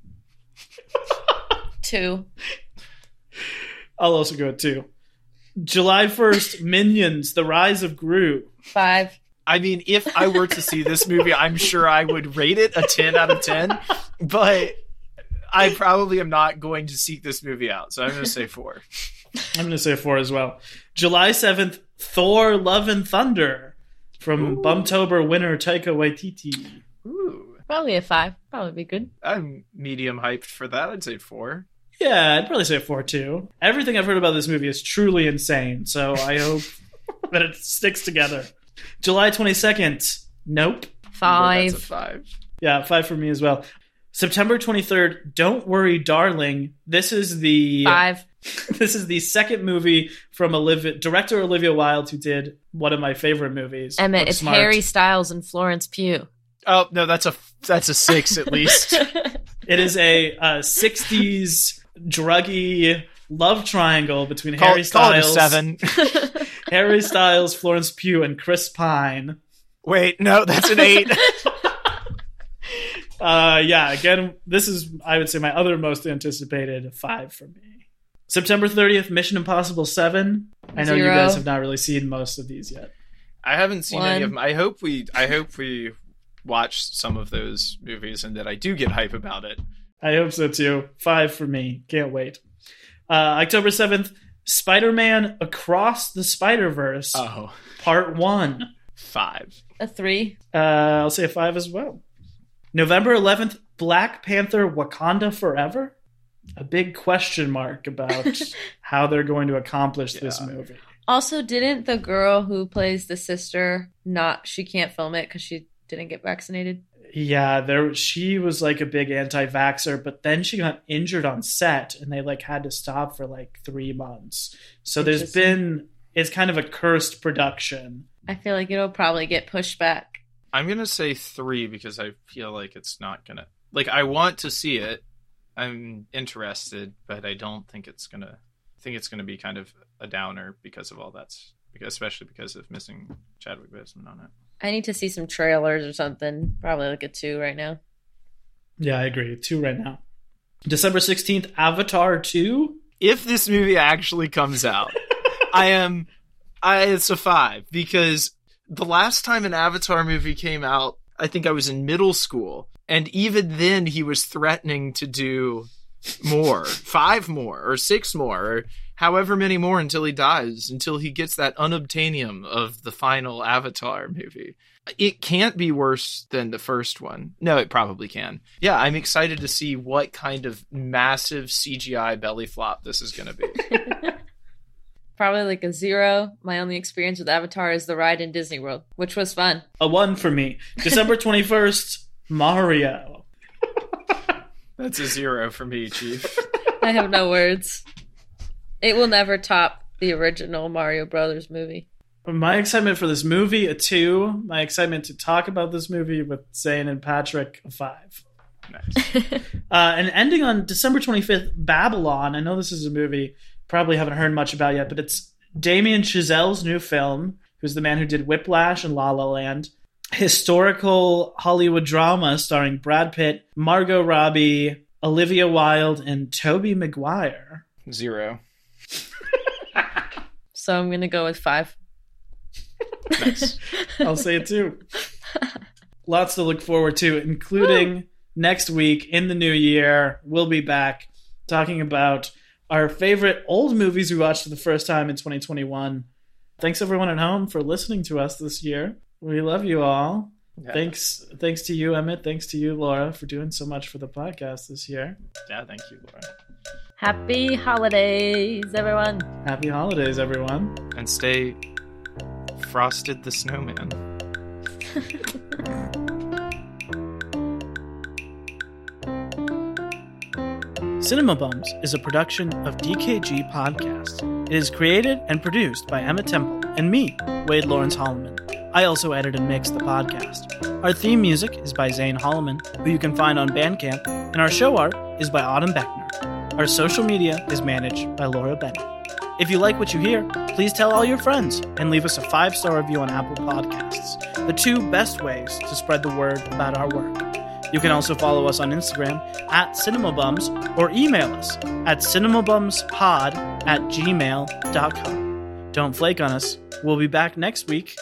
Two. I'll also go with two. July 1st, Minions, The Rise of Gru. Five. I mean, if I were to see this movie, I'm sure I would rate it a 10 out of 10, but I probably am not going to seek this movie out. So I'm going to say four. I'm going to say four as well. July 7th, Thor, Love and Thunder from Ooh. Bumtober winner Taika Waititi. Ooh. Probably a five. Probably be good. I'm medium hyped for that. I'd say four. Yeah, I'd probably say four too. Everything I've heard about this movie is truly insane, so I hope that it sticks together. July 22nd, Nope. Five. That's a five. Yeah, five for me as well. September 23rd, Don't Worry, Darling. This is the Five. this is the second movie from Olivia, director Olivia Wilde, who did one of my favorite movies. Emmett, it's Booksmart. Harry Styles and Florence Pugh. Oh no, that's a that's a six at least. It is a uh, 60s druggy love triangle between call, Harry call it a Styles, seven. Harry Styles, Florence Pugh, and Chris Pine. Wait, no, that's an eight. Uh, yeah, again, this is I would say my other most anticipated five for me. September 30th, Mission Impossible 7. I know you guys have not really seen most of these yet. I haven't seen any of them. I hope we I hope we watch some of those movies and that I do get hype about it. I hope so too. Five for me. Can't wait. Uh, October 7th, Spider Man Across the Spider Verse, Oh, Part 1. five. a three. Uh, I'll say a five as well. November 11th, Black Panther Wakanda Forever. A big question mark about how they're going to accomplish this movie. Also, didn't the girl who plays the sister not? She can't film it because she didn't get vaccinated. Yeah, there she was like a big anti-vaxer, but then she got injured on set and they like had to stop for like 3 months. So there's been it's kind of a cursed production. I feel like it'll probably get pushed back. I'm gonna say three because I feel like it's not gonna like I want to see it. I'm interested, but I don't think it's gonna I think it's gonna be kind of a downer because of all that's because especially because of missing Chadwick Boseman on it. I need to see some trailers or something. Probably like a two right now. Yeah, I agree. 2 right now. December 16th, Avatar 2. If this movie actually comes out, I am I it's a five because the last time an Avatar movie came out, I think I was in middle school, and even then he was threatening to do more, five more, or six more, or however many more until he dies, until he gets that unobtainium of the final Avatar movie. It can't be worse than the first one. No, it probably can. Yeah, I'm excited to see what kind of massive CGI belly flop this is going to be. Probably like a zero. My only experience with Avatar is the ride in Disney World, which was fun. A 1 for me. December 21st, Mario. That's a zero for me, Chief. I have no words. It will never top the original Mario Brothers movie. My excitement for this movie, a 2. My excitement to talk about this movie with Zane and Patrick, a 5. Nice. Uh, and ending on December 25th, Babylon. I know this is a movie probably haven't heard much about yet, but it's Damien Chazelle's new film, who's the man who did Whiplash and La La Land. Historical Hollywood drama starring Brad Pitt, Margot Robbie, Olivia Wilde, and Tobey Maguire. Zero. So I'm gonna go with five. Nice. I'll say it too. Lots to look forward to, including next week in the new year. We'll be back talking about our favorite old movies we watched for the first time in 2021. Thanks everyone at home for listening to us this year. We love you all. Yeah. Thanks thanks to you, Emmett. Thanks to you, Laura, for doing so much for the podcast this year. Yeah, thank you, Laura. Happy holidays, everyone. Happy holidays, everyone. And stay frosted the snowman. Cinema Bums is a production of DKG Podcast. It is created and produced by Emmett Temple and me, Wade Lawrence Holloman. I also edit and mix the podcast. Our theme music is by Zane Holloman, who you can find on Bandcamp, and our show art is by Autumn Beckner. Our social media is managed by Laura Bennett. If you like what you hear, please tell all your friends and leave us a five star review on Apple Podcasts, the two best ways to spread the word about our work. You can also follow us on Instagram at CinemaBums or email us at cinemabumspod at gmail.com. Don't flake on us. We'll be back next week